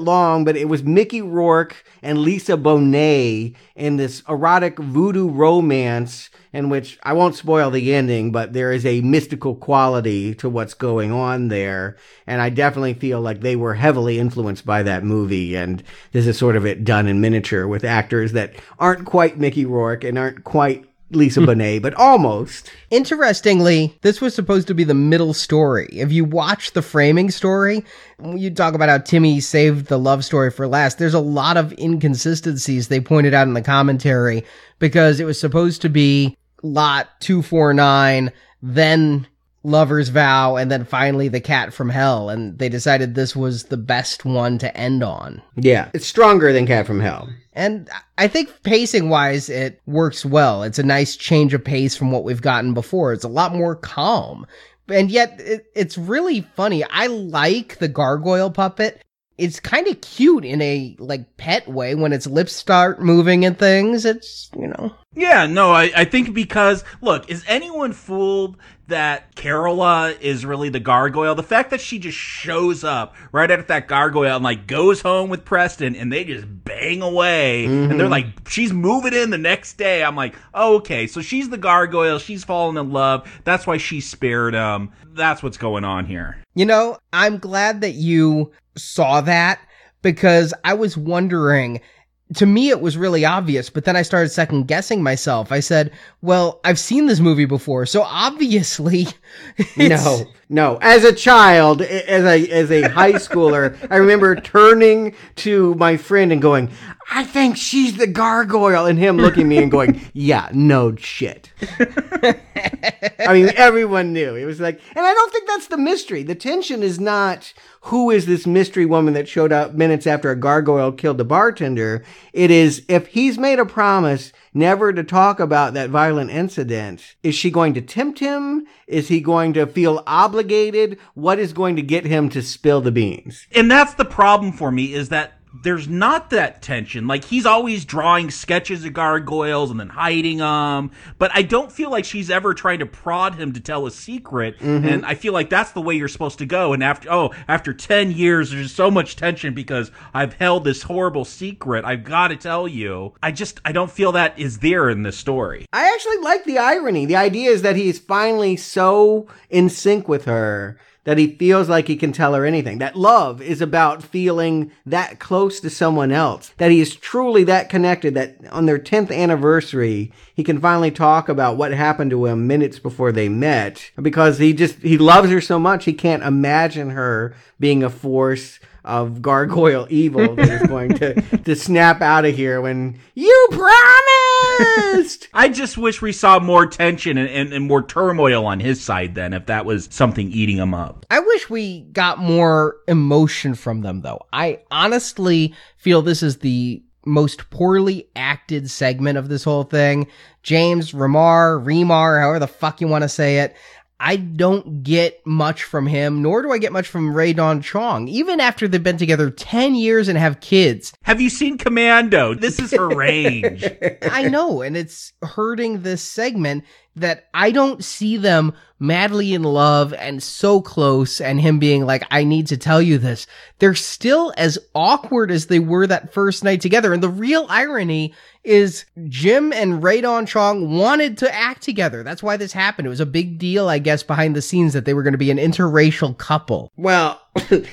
Speaker 11: long, but it was Mickey Rourke and Lisa Bonet in this erotic voodoo romance in which I won't spoil the ending, but there is a mystical quality to what's going on there. And I definitely feel like they were heavily influenced by that movie. And this is sort of it done in miniature with actors that aren't quite Mickey Rourke and aren't quite Lisa hmm. Bonet, but almost.
Speaker 9: Interestingly, this was supposed to be the middle story. If you watch the framing story, you talk about how Timmy saved the love story for last. There's a lot of inconsistencies they pointed out in the commentary because it was supposed to be lot 249, then Lover's Vow, and then finally The Cat from Hell, and they decided this was the best one to end on.
Speaker 11: Yeah, it's stronger than Cat from Hell.
Speaker 9: And I think pacing wise, it works well. It's a nice change of pace from what we've gotten before. It's a lot more calm. And yet, it, it's really funny. I like the gargoyle puppet. It's kind of cute in a like pet way when its lips start moving and things. It's, you know.
Speaker 10: Yeah, no, I, I think because, look, is anyone fooled that Carola is really the gargoyle? The fact that she just shows up right after that gargoyle and, like, goes home with Preston and they just bang away mm-hmm. and they're like, she's moving in the next day. I'm like, oh, okay, so she's the gargoyle. She's fallen in love. That's why she spared him. That's what's going on here.
Speaker 9: You know, I'm glad that you saw that because I was wondering to me it was really obvious but then i started second guessing myself. I said well i've seen this movie before so obviously
Speaker 11: no no as a child as a as a high schooler i remember turning to my friend and going i think she's the gargoyle and him looking at me and going yeah no shit. I mean everyone knew. It was like and i don't think that's the mystery. The tension is not who is this mystery woman that showed up minutes after a gargoyle killed the bartender. It is if he's made a promise never to talk about that violent incident, is she going to tempt him? Is he going to feel obligated? What is going to get him to spill the beans?
Speaker 10: And that's the problem for me is that there's not that tension. Like he's always drawing sketches of gargoyles and then hiding them, but I don't feel like she's ever trying to prod him to tell a secret. Mm-hmm. And I feel like that's the way you're supposed to go. And after oh, after ten years, there's so much tension because I've held this horrible secret. I've got to tell you. I just I don't feel that is there in this story.
Speaker 11: I actually like the irony. The idea is that he's finally so in sync with her that he feels like he can tell her anything. That love is about feeling that close to someone else. That he is truly that connected that on their 10th anniversary, he can finally talk about what happened to him minutes before they met because he just, he loves her so much, he can't imagine her being a force of gargoyle evil that is going to, to snap out of here when you
Speaker 10: I just wish we saw more tension and, and, and, more turmoil on his side then, if that was something eating him up.
Speaker 9: I wish we got more emotion from them, though. I honestly feel this is the most poorly acted segment of this whole thing. James Remar, Remar, however the fuck you want to say it. I don't get much from him, nor do I get much from Rae Dawn Chong, even after they've been together 10 years and have kids.
Speaker 10: Have you seen Commando? This is her range.
Speaker 9: I know, and it's hurting this segment that I don't see them madly in love and so close and him being like, I need to tell you this. They're still as awkward as they were that first night together. And the real irony is Jim and Rae Dawn Chong wanted to act together. That's why this happened. It was a big deal, I guess, behind the scenes that they were going to be an interracial couple.
Speaker 11: Well, did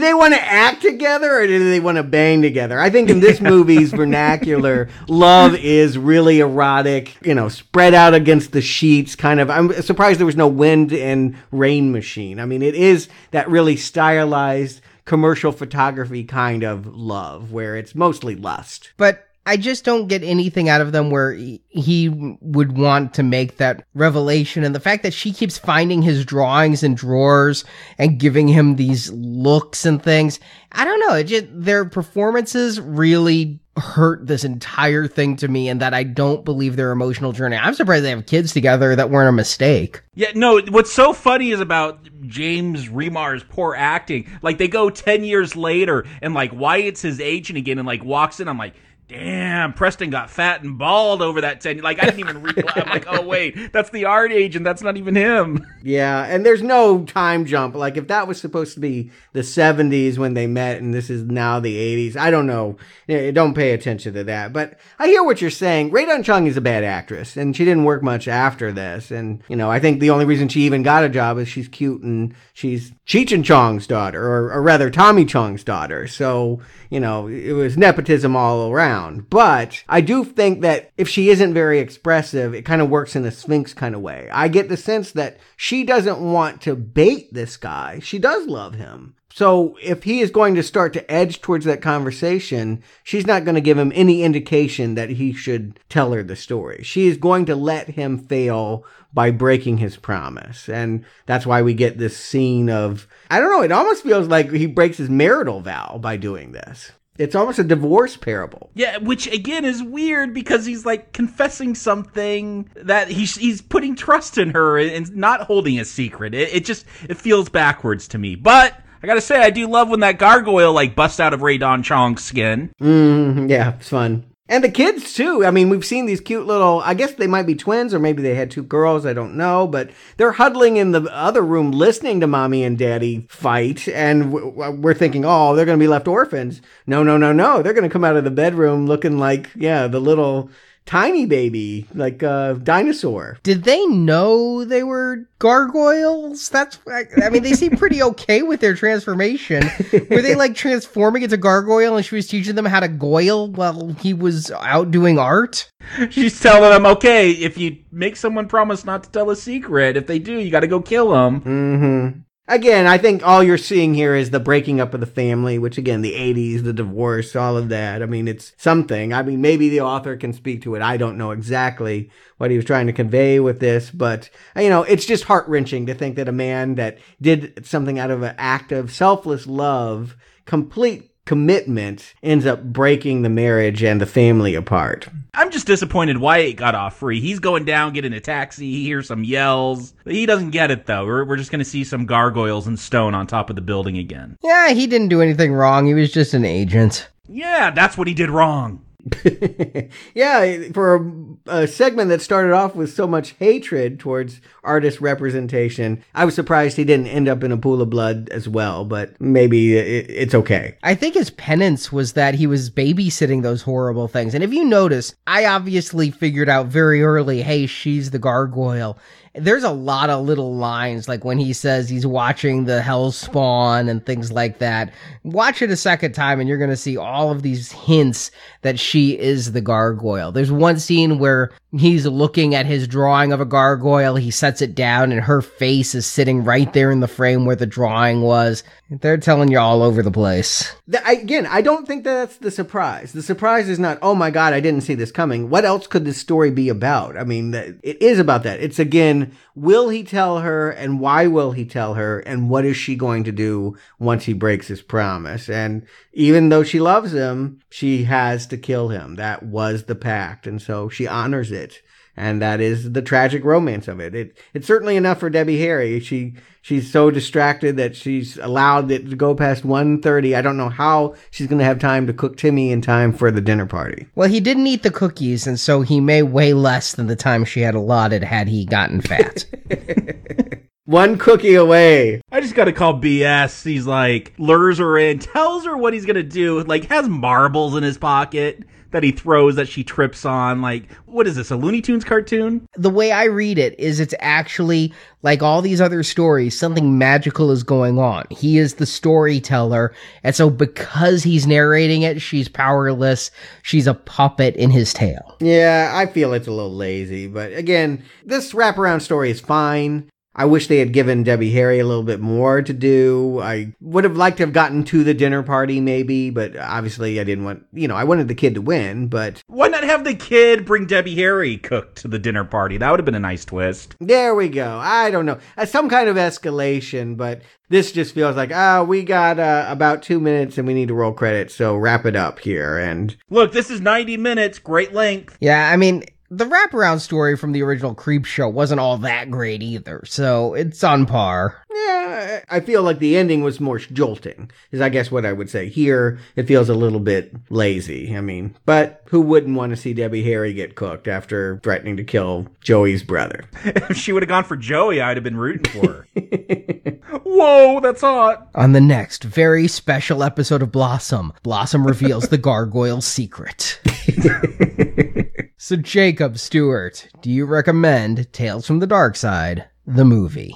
Speaker 11: they want to act together or did they want to bang together? I think in this movie's vernacular, love is really erotic, you know, spread out against the sheets, kind of. I'm surprised there was no wind and rain machine. I mean, it is that really stylized commercial photography kind of love where it's mostly lust.
Speaker 9: But I just don't get anything out of them where he, would want to make that revelation. And the fact that she keeps finding his drawings in drawers and giving him these looks and things. I don't know. It just, their performances really hurt this entire thing to me and that I don't believe their emotional journey. I'm surprised they have kids together that weren't a mistake.
Speaker 10: Yeah, no, what's so funny is about James Remar's poor acting. Like they go 10 years later and like Wyatt's his agent again and like walks in I'm like damn, Preston got fat and bald over that 10. Like, I didn't even realize. I'm like, oh, wait, that's the art agent. That's not even him.
Speaker 11: Yeah, and there's no time jump. Like, if that was supposed to be the 70s when they met and this is now the 80s, I don't know. Don't pay attention to that. But I hear what you're saying. Rae Dawn Chong is a bad actress, and she didn't work much after this. And, you know, I think the only reason she even got a job is she's cute and she's Cheech and Chong's daughter, or, or rather, Tommy Chong's daughter. So, you know, it was nepotism all around around. But I do think that if she isn't very expressive, it kind of works in a Sphinx kind of way. I get the sense that she doesn't want to bait this guy. She does love him. So if he is going to start to edge towards that conversation, she's not going to give him any indication that he should tell her the story. She is going to let him fail by breaking his promise. And that's why we get this scene of, I don't know, it almost feels like he breaks his marital vow by doing this. It's almost a divorce parable.
Speaker 10: Yeah, which again is weird because he's like confessing something that he's he's putting trust in her and not holding a secret. It, it just it feels backwards to me. But I gotta say, I do love when that gargoyle like busts out of Rae Dawn Chong's skin.
Speaker 11: Mm, yeah, it's fun. And the kids too. I mean, we've seen these cute little, I guess they might be twins or maybe they had two girls. I don't know, but they're huddling in the other room listening to mommy and daddy fight. And we're thinking, oh, they're going to be left orphans. No, no, no, no. They're going to come out of the bedroom looking like, yeah, the little tiny baby, like a dinosaur.
Speaker 9: Did they know they were gargoyles? That's, I mean, they seem pretty okay with their transformation. were they like transforming into gargoyle and she was teaching them how to goyle while he was out doing art?
Speaker 10: She's telling them, okay, if you make someone promise not to tell a secret, if they do, you got to go kill them.
Speaker 11: Mm-hmm. Again, I think all you're seeing here is the breaking up of the family, which again, the 80s, the divorce, all of that. I mean, it's something. I mean, maybe the author can speak to it. I don't know exactly what he was trying to convey with this, but you know, it's just heart wrenching to think that a man that did something out of an act of selfless love, complete commitment ends up breaking the marriage and the family apart.
Speaker 10: I'm just disappointed Wyatt got off free. He's going down, getting a taxi. He hears some yells. He doesn't get it though. We're, we're just going to see some gargoyles and stone on top of the building again.
Speaker 9: Yeah, he didn't do anything wrong. He was just an agent.
Speaker 10: Yeah, that's what he did wrong.
Speaker 11: yeah, for a, a, segment that started off with so much hatred towards artist representation, I was surprised he didn't end up in a pool of blood as well, but maybe it, it's okay.
Speaker 9: I think his penance was that he was babysitting those horrible things. And if you notice, I obviously figured out very early hey, she's the gargoyle there's a lot of little lines like when he says he's watching the hell spawn and things like that watch it a second time and you're going to see all of these hints that she is the gargoyle there's one scene where he's looking at his drawing of a gargoyle he sets it down and her face is sitting right there in the frame where the drawing was they're telling you all over the place.
Speaker 11: Again, I don't think that's the surprise. The surprise is not, oh my God, I didn't see this coming. What else could this story be about? I mean, it is about that. It's again, will he tell her and why will he tell her and what is she going to do once he breaks his promise? And even though she loves him, she has to kill him. That was the pact. And so she honors it and that is the tragic romance of it. It it's certainly enough for Debbie Harry. She she's so distracted that she's allowed it to go past 1.30. I don't know how she's going to have time to cook Timmy in time for the dinner party.
Speaker 9: Well, he didn't eat the cookies, and so he may weigh less than the time she had allotted had he gotten fat.
Speaker 11: One cookie away.
Speaker 10: I just gotta call BS. He's like, lures her in, tells her what he's gonna do, like, has marbles in his pocket that he throws that she trips on. Like, what is this, a Looney Tunes cartoon?
Speaker 9: The way I read it is it's actually like all these other stories, something magical is going on. He is the storyteller. And so because he's narrating it, she's powerless. She's a puppet in his tale.
Speaker 11: Yeah, I feel it's a little lazy. But again, this wraparound story is fine. I wish they had given Debbie Harry a little bit more to do. I would have liked to have gotten to the dinner party maybe, but obviously I didn't want, you know, I wanted the kid to win, but
Speaker 10: Why not have the kid bring Debbie Harry cooked to the dinner party? That would have been a nice twist.
Speaker 11: there we go. I don't know. Some kind of escalation, but this just feels like, ah, we got uh, about two minutes and we need to roll credits, so wrap it up here. And
Speaker 10: Look, this is 90 minutes, great length.
Speaker 9: Yeah, I mean, the wraparound story from the original Creepshow wasn't all that great either, so it's on par.
Speaker 11: yeah, I feel like the ending was more jolting, is I guess what I would say. Here, it feels a little bit lazy. I mean, but who wouldn't want to see Debbie Harry get cooked after threatening to kill Joey's brother?
Speaker 10: If she would have gone for Joey, I'd have been rooting for her. Whoa, that's hot.
Speaker 9: On the next very special episode of Blossom, Blossom reveals the gargoyle's secret. So, Jacob Stewart, do you recommend Tales from the Dark Side, the movie?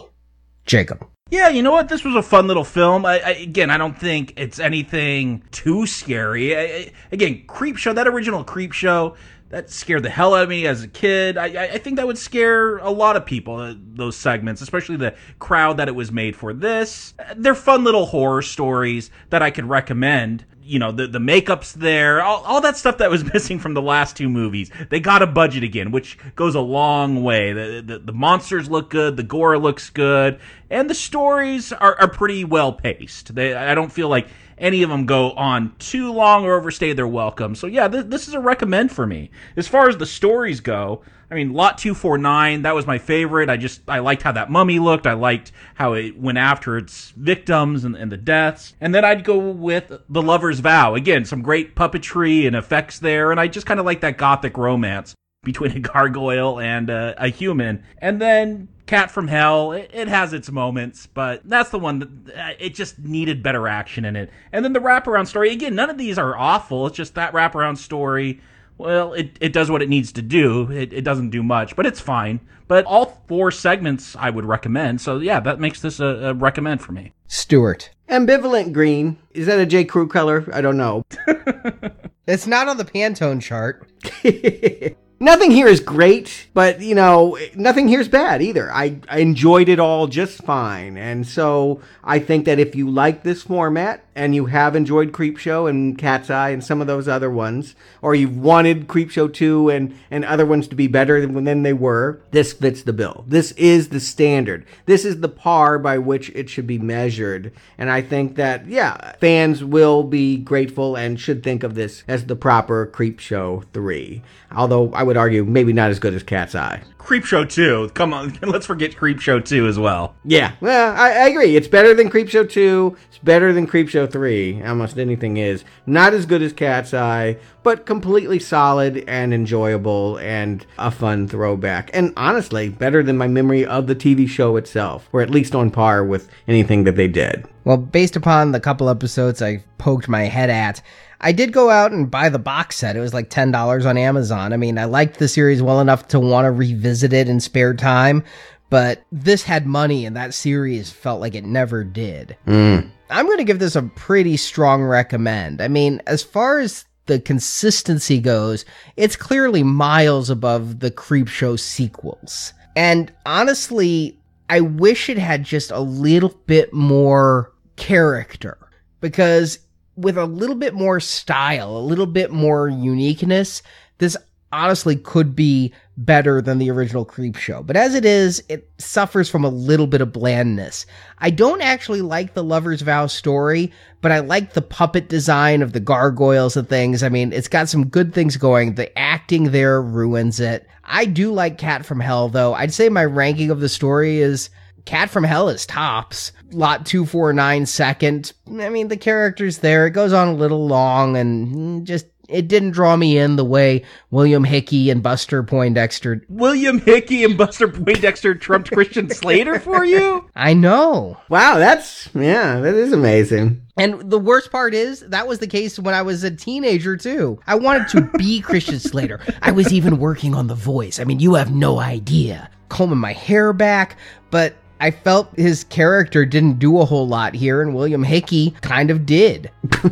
Speaker 9: Jacob.
Speaker 10: Yeah, you know what? This was a fun little film. I, I, again, I don't think it's anything too scary. I, again, Creepshow, that original Creepshow, that scared the hell out of me as a kid. I, I- think that would scare a lot of people, uh, those segments, especially the crowd that it was made for. This, uh, they're fun little horror stories that I could recommend. You know, the, the makeup's there, all, all that stuff that was missing from the last two movies. They got a budget again, which goes a long way. The, the, the monsters look good, the gore looks good, and the stories are, are pretty well paced. They, I don't feel like any of them go on too long or overstay their welcome. So yeah, th- this is a recommend for me. As far as the stories go, I mean, Lot 249, that was my favorite. I just, I liked how that mummy looked. I liked how it went after its victims and, and the deaths. And then I'd go with The Lover's Vow. Again, some great puppetry and effects there. And I just kind of like that gothic romance between a gargoyle and uh, a human. And then Cat from Hell, it, it has its moments, but that's the one that uh, it just needed better action in it. And then the wraparound story, again, none of these are awful. It's just that wraparound story. Well, it, it does what it needs to do. It, it doesn't do much, but it's fine. But all four segments I would recommend. So yeah, that makes this a, a recommend for me.
Speaker 9: Stewart.
Speaker 11: Ambivalent green. Is that a J. Crew color? I don't know.
Speaker 9: It's not on the Pantone chart.
Speaker 11: Nothing here is great, but you know, nothing here is bad either. I, I enjoyed it all just fine. And so I think that if you like this format and you have enjoyed Creepshow and Cat's Eye and some of those other ones, or you've wanted Creepshow 2 and, and other ones to be better than, than they were, this fits the bill. This is the standard. This is the par by which it should be measured. And I think that, yeah, fans will be grateful and should think of this as the proper Creepshow 3. Although I would argue maybe not as good as Cat's Eye.
Speaker 10: Creepshow 2. Come on, let's forget Creepshow 2 as well.
Speaker 11: Yeah, well, I, I agree. It's better than Creepshow 2. It's better than Creepshow 3. Almost anything is. Not as good as Cat's Eye, but completely solid and enjoyable and a fun throwback. And honestly, better than my memory of the TV show itself, or at least on par with anything that they did.
Speaker 9: Well, based upon the couple episodes I poked my head at, I did go out and buy the box set. It was like $10 on Amazon. I mean, I liked the series well enough to want to revisit it in spare time, but this had money and that series felt like it never did.
Speaker 11: Mm.
Speaker 9: I'm going to give this a pretty strong recommend. I mean, as far as the consistency goes, it's clearly miles above the Creepshow sequels. And honestly, I wish it had just a little bit more character because with a little bit more style, a little bit more uniqueness, this honestly could be better than the original Creepshow. But as it is, it suffers from a little bit of blandness. I don't actually like the Lover's Vow story, but I like the puppet design of the gargoyles and things. I mean, it's got some good things going. The acting there ruins it. I do like Cat from Hell, though. I'd say my ranking of the story is Cat from Hell is tops. Lot 249 second. I mean, the character's there. It goes on a little long and mm, just, it didn't draw me in the way William Hickey and Buster Poindexter.
Speaker 10: William Hickey and Buster Poindexter trumped Christian Slater for you?
Speaker 9: I know.
Speaker 11: Wow, that's, yeah, that is amazing.
Speaker 9: And the worst part is that was the case when I was a teenager too. I wanted to be Christian Slater. I was even working on the voice. I mean, you have no idea. Combing my hair back, but I felt his character didn't do a whole lot here, and William Hickey kind of did.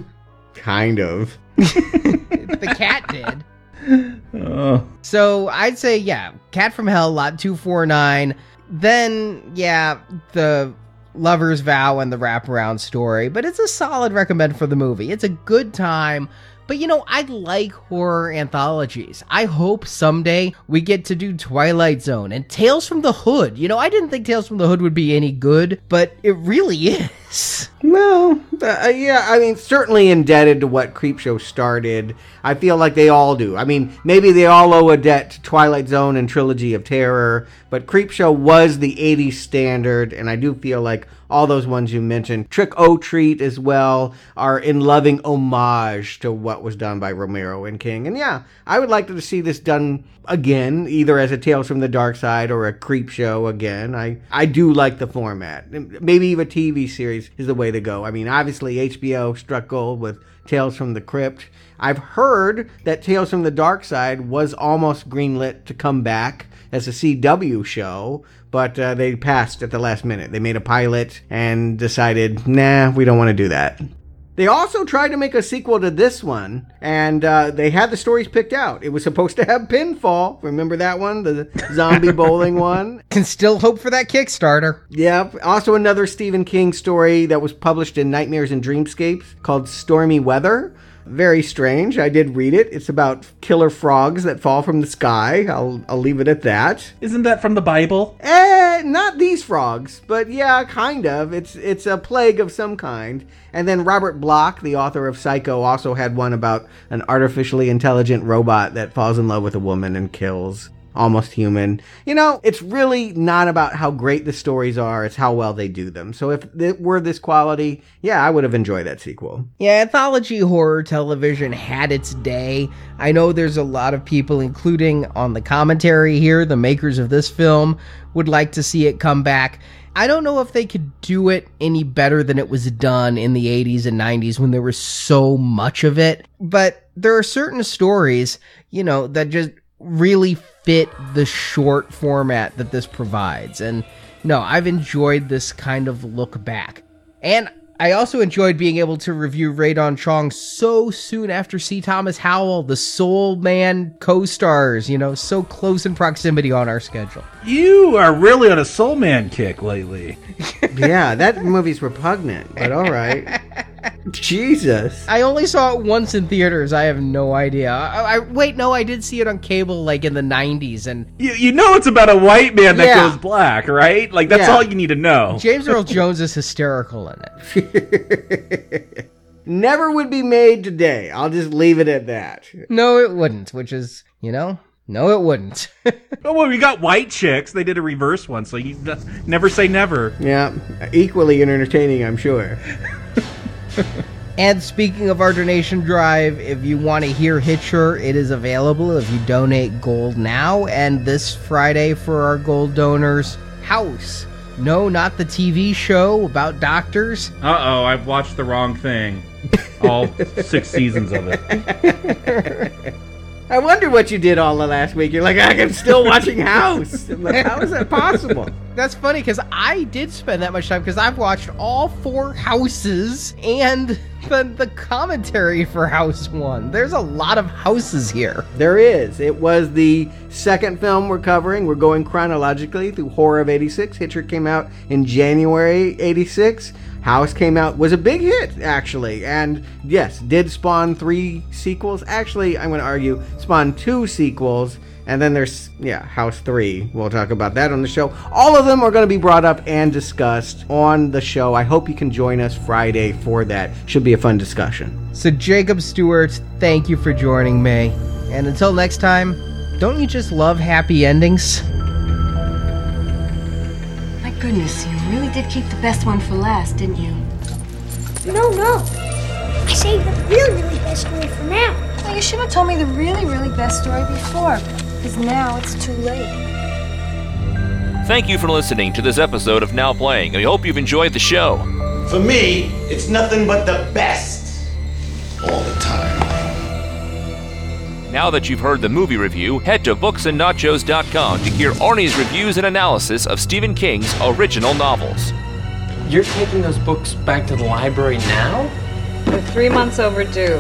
Speaker 11: kind of.
Speaker 9: The cat did.
Speaker 10: Oh.
Speaker 9: So I'd say, yeah, Cat from Hell, lot 249. then, yeah, the lover's vow and the wraparound story, but it's a solid recommend for the movie. It's a good time. But you know, I like horror anthologies. I hope someday we get to do Twilight Zone and Tales from the Hood. You know, I didn't think Tales from the Hood would be any good, but it really is.
Speaker 11: Well, uh, yeah, I mean, certainly indebted to what Creepshow started. I feel like they all do. I mean, maybe they all owe a debt to Twilight Zone and Trilogy of Terror, but Creepshow was the 80s standard, and I do feel like all those ones you mentioned, Trick or Treat as well, are in loving homage to what was done by Romero and King. And yeah, I would like to see this done again, either as a Tales from the Dark Side or a Creepshow again. I, I do like the format. Maybe even a TV series is the way to go. I mean, obviously HBO struck gold with Tales from the Crypt. I've heard that Tales from the Dark Side was almost greenlit to come back as a CW show, but uh, they passed at the last minute. They made a pilot and decided, nah, we don't want to do that. They also tried to make a sequel to this one, and uh, they had the stories picked out. It was supposed to have Pinfall. Remember that one? The zombie bowling one?
Speaker 9: Can still hope for that Kickstarter.
Speaker 11: Yep. Also, another Stephen King story that was published in Nightmares and Dreamscapes called Stormy Weather. Very strange. I did read it. It's about killer frogs that fall from the sky. I'll, I'll leave it at that.
Speaker 10: Isn't that from the Bible?
Speaker 11: Eh, not these frogs, but yeah, kind of. It's it's a plague of some kind. And then Robert Bloch, the author of Psycho, also had one about an artificially intelligent robot that falls in love with a woman and kills almost human. You know, it's really not about how great the stories are, it's how well they do them. So if it were this quality, yeah, I would have enjoyed that sequel.
Speaker 9: Yeah, anthology horror television had its day. I know there's a lot of people, including on the commentary here, the makers of this film, would like to see it come back. I don't know if they could do it any better than it was done in the 80s and 90s when there was so much of it. But there are certain stories, you know, that just really fit the short format that this provides. And no, I've enjoyed this kind of look back. And I also enjoyed being able to review Rae Dawn Chong so soon after C. Thomas Howell, the Soul Man co stars, you know, so close in proximity on our schedule.
Speaker 10: You are really on a Soul Man kick lately.
Speaker 11: yeah, that movie's repugnant, but all right. Jesus.
Speaker 9: I only saw it once in theaters. I have no idea. I, I, wait, no, I did see it on cable like in the 90s and
Speaker 10: You you know it's about a white man that
Speaker 9: Yeah.
Speaker 10: goes black, right? Like that's
Speaker 9: Yeah.
Speaker 10: all you need to know.
Speaker 9: James Earl Jones is hysterical in it.
Speaker 11: Never would be made today. I'll just leave it at that.
Speaker 9: No, it wouldn't, which is, you know, no, it wouldn't.
Speaker 10: Oh, well, we got white chicks. They did a reverse one, so you never say never.
Speaker 11: Yeah, equally entertaining, I'm sure.
Speaker 9: And speaking of our donation drive, if you want to hear Hitcher, it is available if you donate gold now. And this Friday for our gold donors, House. No, not the TV show about doctors.
Speaker 10: Uh oh, I've watched the wrong thing. All six seasons of it.
Speaker 11: I wonder what you did all the last week. You're like, I'm still watching House. I'm like, how is that possible?
Speaker 9: That's funny because I did spend that much time because I've watched all four houses and the, the commentary for House 1. There's a lot of houses here.
Speaker 11: There is. It was the second film we're covering. We're going chronologically through Horror of 86. Hitcher came out in January 86. House came out, was a big hit, actually. And yes, did spawn three sequels. Actually, I'm going to argue, spawn two sequels. And then there's, yeah, House 3. We'll talk about that on the show. All of them are going to be brought up and discussed on the show. I hope you can join us Friday for that. Should be a fun discussion.
Speaker 9: So, Jacob Stewart, thank you for joining me. And until next time, don't you just love happy endings?
Speaker 1: My goodness, you really did keep the best one for last, didn't you?
Speaker 2: No, no. I saved the really, really best story for now.
Speaker 1: Well, you should have told me the really, really best story before, because now it's too late.
Speaker 3: Thank you for listening to this episode of Now Playing, and we hope you've enjoyed the show.
Speaker 5: For me, it's nothing but the best. All the time.
Speaker 3: Now that you've heard the movie review, head to booksandnachos.com to hear Arnie's reviews and analysis of Stephen King's original novels.
Speaker 7: You're taking those books back to the library now?
Speaker 12: They're three months overdue.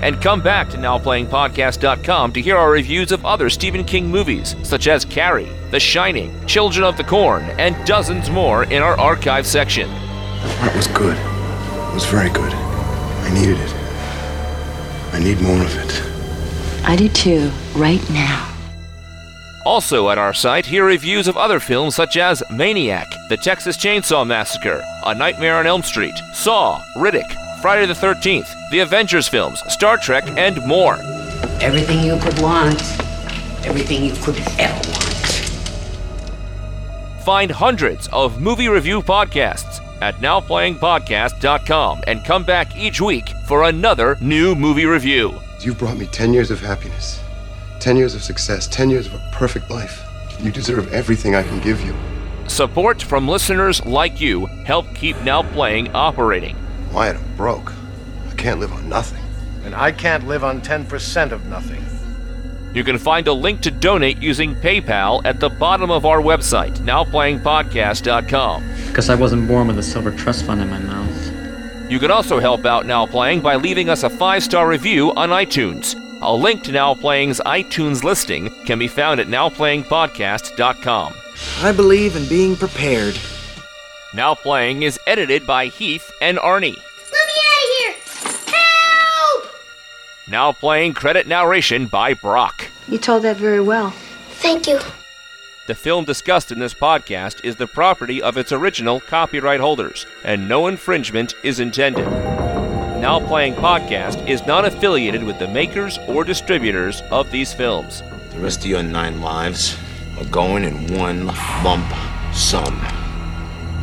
Speaker 3: And come back to NowPlayingPodcast.com to hear our reviews of other Stephen King movies, such as Carrie, The Shining, Children of the Corn, and dozens more in our archive section.
Speaker 12: Art was good. It was very good. I needed it. I need more of it.
Speaker 13: I do too, right now.
Speaker 3: Also at our site, hear reviews of other films such as Maniac, The Texas Chainsaw Massacre, A Nightmare on Elm Street, Saw, Riddick, Friday the 13th, the Avengers films, Star Trek, and more.
Speaker 5: Everything you could want. Everything you could ever want.
Speaker 3: Find hundreds of movie review podcasts at nowplayingpodcast.com and come back each week for another new movie review.
Speaker 12: You've brought me 10 years of happiness, 10 years of success, 10 years of a perfect life. You deserve everything I can give you.
Speaker 3: Support from listeners like you help keep Now Playing operating.
Speaker 12: Wyatt, I'm broke. I can't live on nothing.
Speaker 14: And I can't live on 10% of nothing.
Speaker 3: You can find a link to donate using PayPal at the bottom of our website, nowplayingpodcast.com.
Speaker 8: Because I wasn't born with a silver trust fund in my mouth.
Speaker 3: You can also help out Now Playing by leaving us a five star review on iTunes. A link to Now Playing's iTunes listing can be found at nowplayingpodcast.com.
Speaker 15: I believe in being prepared.
Speaker 3: Now Playing is edited by Heath and Arnie.
Speaker 2: Let me out of here! Help!
Speaker 3: Now Playing credit narration by Brock.
Speaker 1: You told that very well.
Speaker 2: Thank you.
Speaker 3: The film discussed in this podcast is the property of its original copyright holders, and no infringement is intended. Now Playing Podcast is not affiliated with the makers or distributors of these films.
Speaker 5: The rest of your nine lives are going in one lump sum.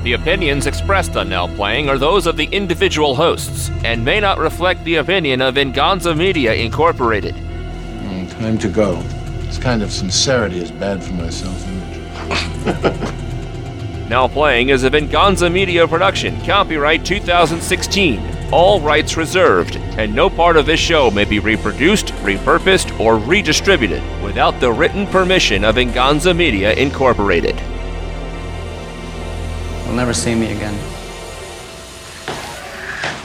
Speaker 3: The opinions expressed on Now Playing are those of the individual hosts and may not reflect the opinion of Venganza Media Incorporated.
Speaker 14: Mm, time to go. This kind of sincerity is bad for my self-image.
Speaker 3: Now Playing is a Venganza Media production, copyright 2016. All rights reserved, and no part of this show may be reproduced, repurposed, or redistributed without the written permission of Venganza Media Incorporated.
Speaker 8: You'll never see me again.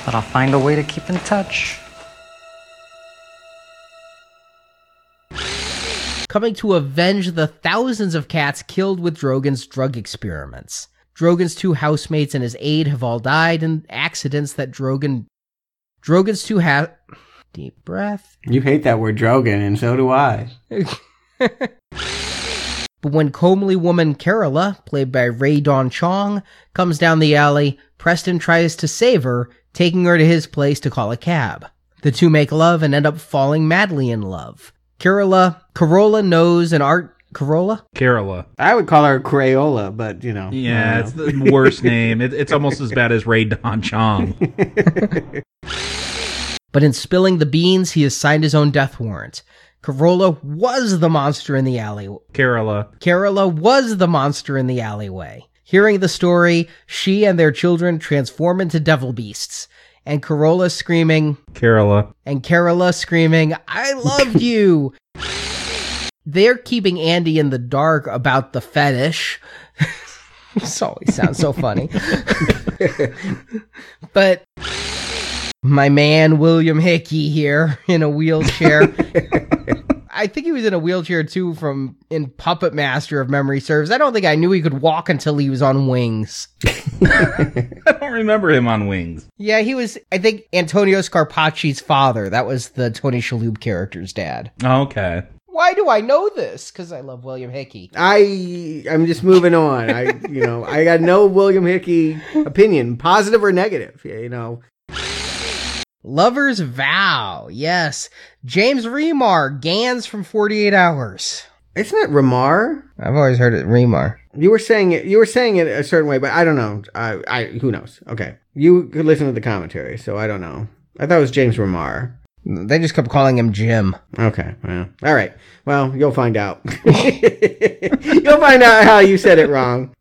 Speaker 8: But I'll find a way to keep in touch.
Speaker 9: Coming to avenge the thousands of cats killed with Drogan's drug experiments. Drogan's two housemates and his aide have all died in accidents that Drogan. Drogan's two ha. Deep breath.
Speaker 11: You hate that word Drogan, and so do I.
Speaker 9: But when comely woman Kerala, played by Rae Dawn Chong, comes down the alley, Preston tries to save her, taking her to his place to call a cab. The two make love and end up falling madly in love. Kerala, Corolla knows an art. Corolla?
Speaker 10: Kerala.
Speaker 11: I would call her Crayola, but you know.
Speaker 10: Yeah, it's the worst name. It, it's almost as bad as Rae Dawn Chong.
Speaker 9: But in spilling the beans, he has signed his own death warrant. Corolla was the monster in the alley.
Speaker 10: Kerala.
Speaker 9: Kerala was the monster in the alleyway. Hearing the story, she and their children transform into devil beasts. And Corolla screaming,
Speaker 10: Kerala.
Speaker 9: And Kerala screaming, I loved you! They're keeping Andy in the dark about the fetish. this always sounds so funny. but my man William Hickey here in a wheelchair. I think he was in a wheelchair too from in Puppet Master of memory serves. I don't think I knew he could walk until he was on wings.
Speaker 10: I don't remember him on wings.
Speaker 9: Yeah, he was I think Antonio Scarpacci's father. That was the Tony Shalhoub character's dad.
Speaker 10: Okay.
Speaker 9: Why do I know this? Because I love William Hickey.
Speaker 11: I I'm just moving on. I you know I got no William Hickey opinion, positive or negative. You know,
Speaker 9: Lover's Vow. Yes. James Remar, Ganz from 48 Hours.
Speaker 11: Isn't it Remar?
Speaker 9: I've always heard it Remar.
Speaker 11: You were saying it. You were saying it a certain way, but I don't know. I, I who knows? Okay, you could listen to the commentary, so I don't know. I thought it was James Remar.
Speaker 9: They just kept calling him Jim.
Speaker 11: Okay, well, all right. Well, you'll find out. you'll find out how you said it wrong.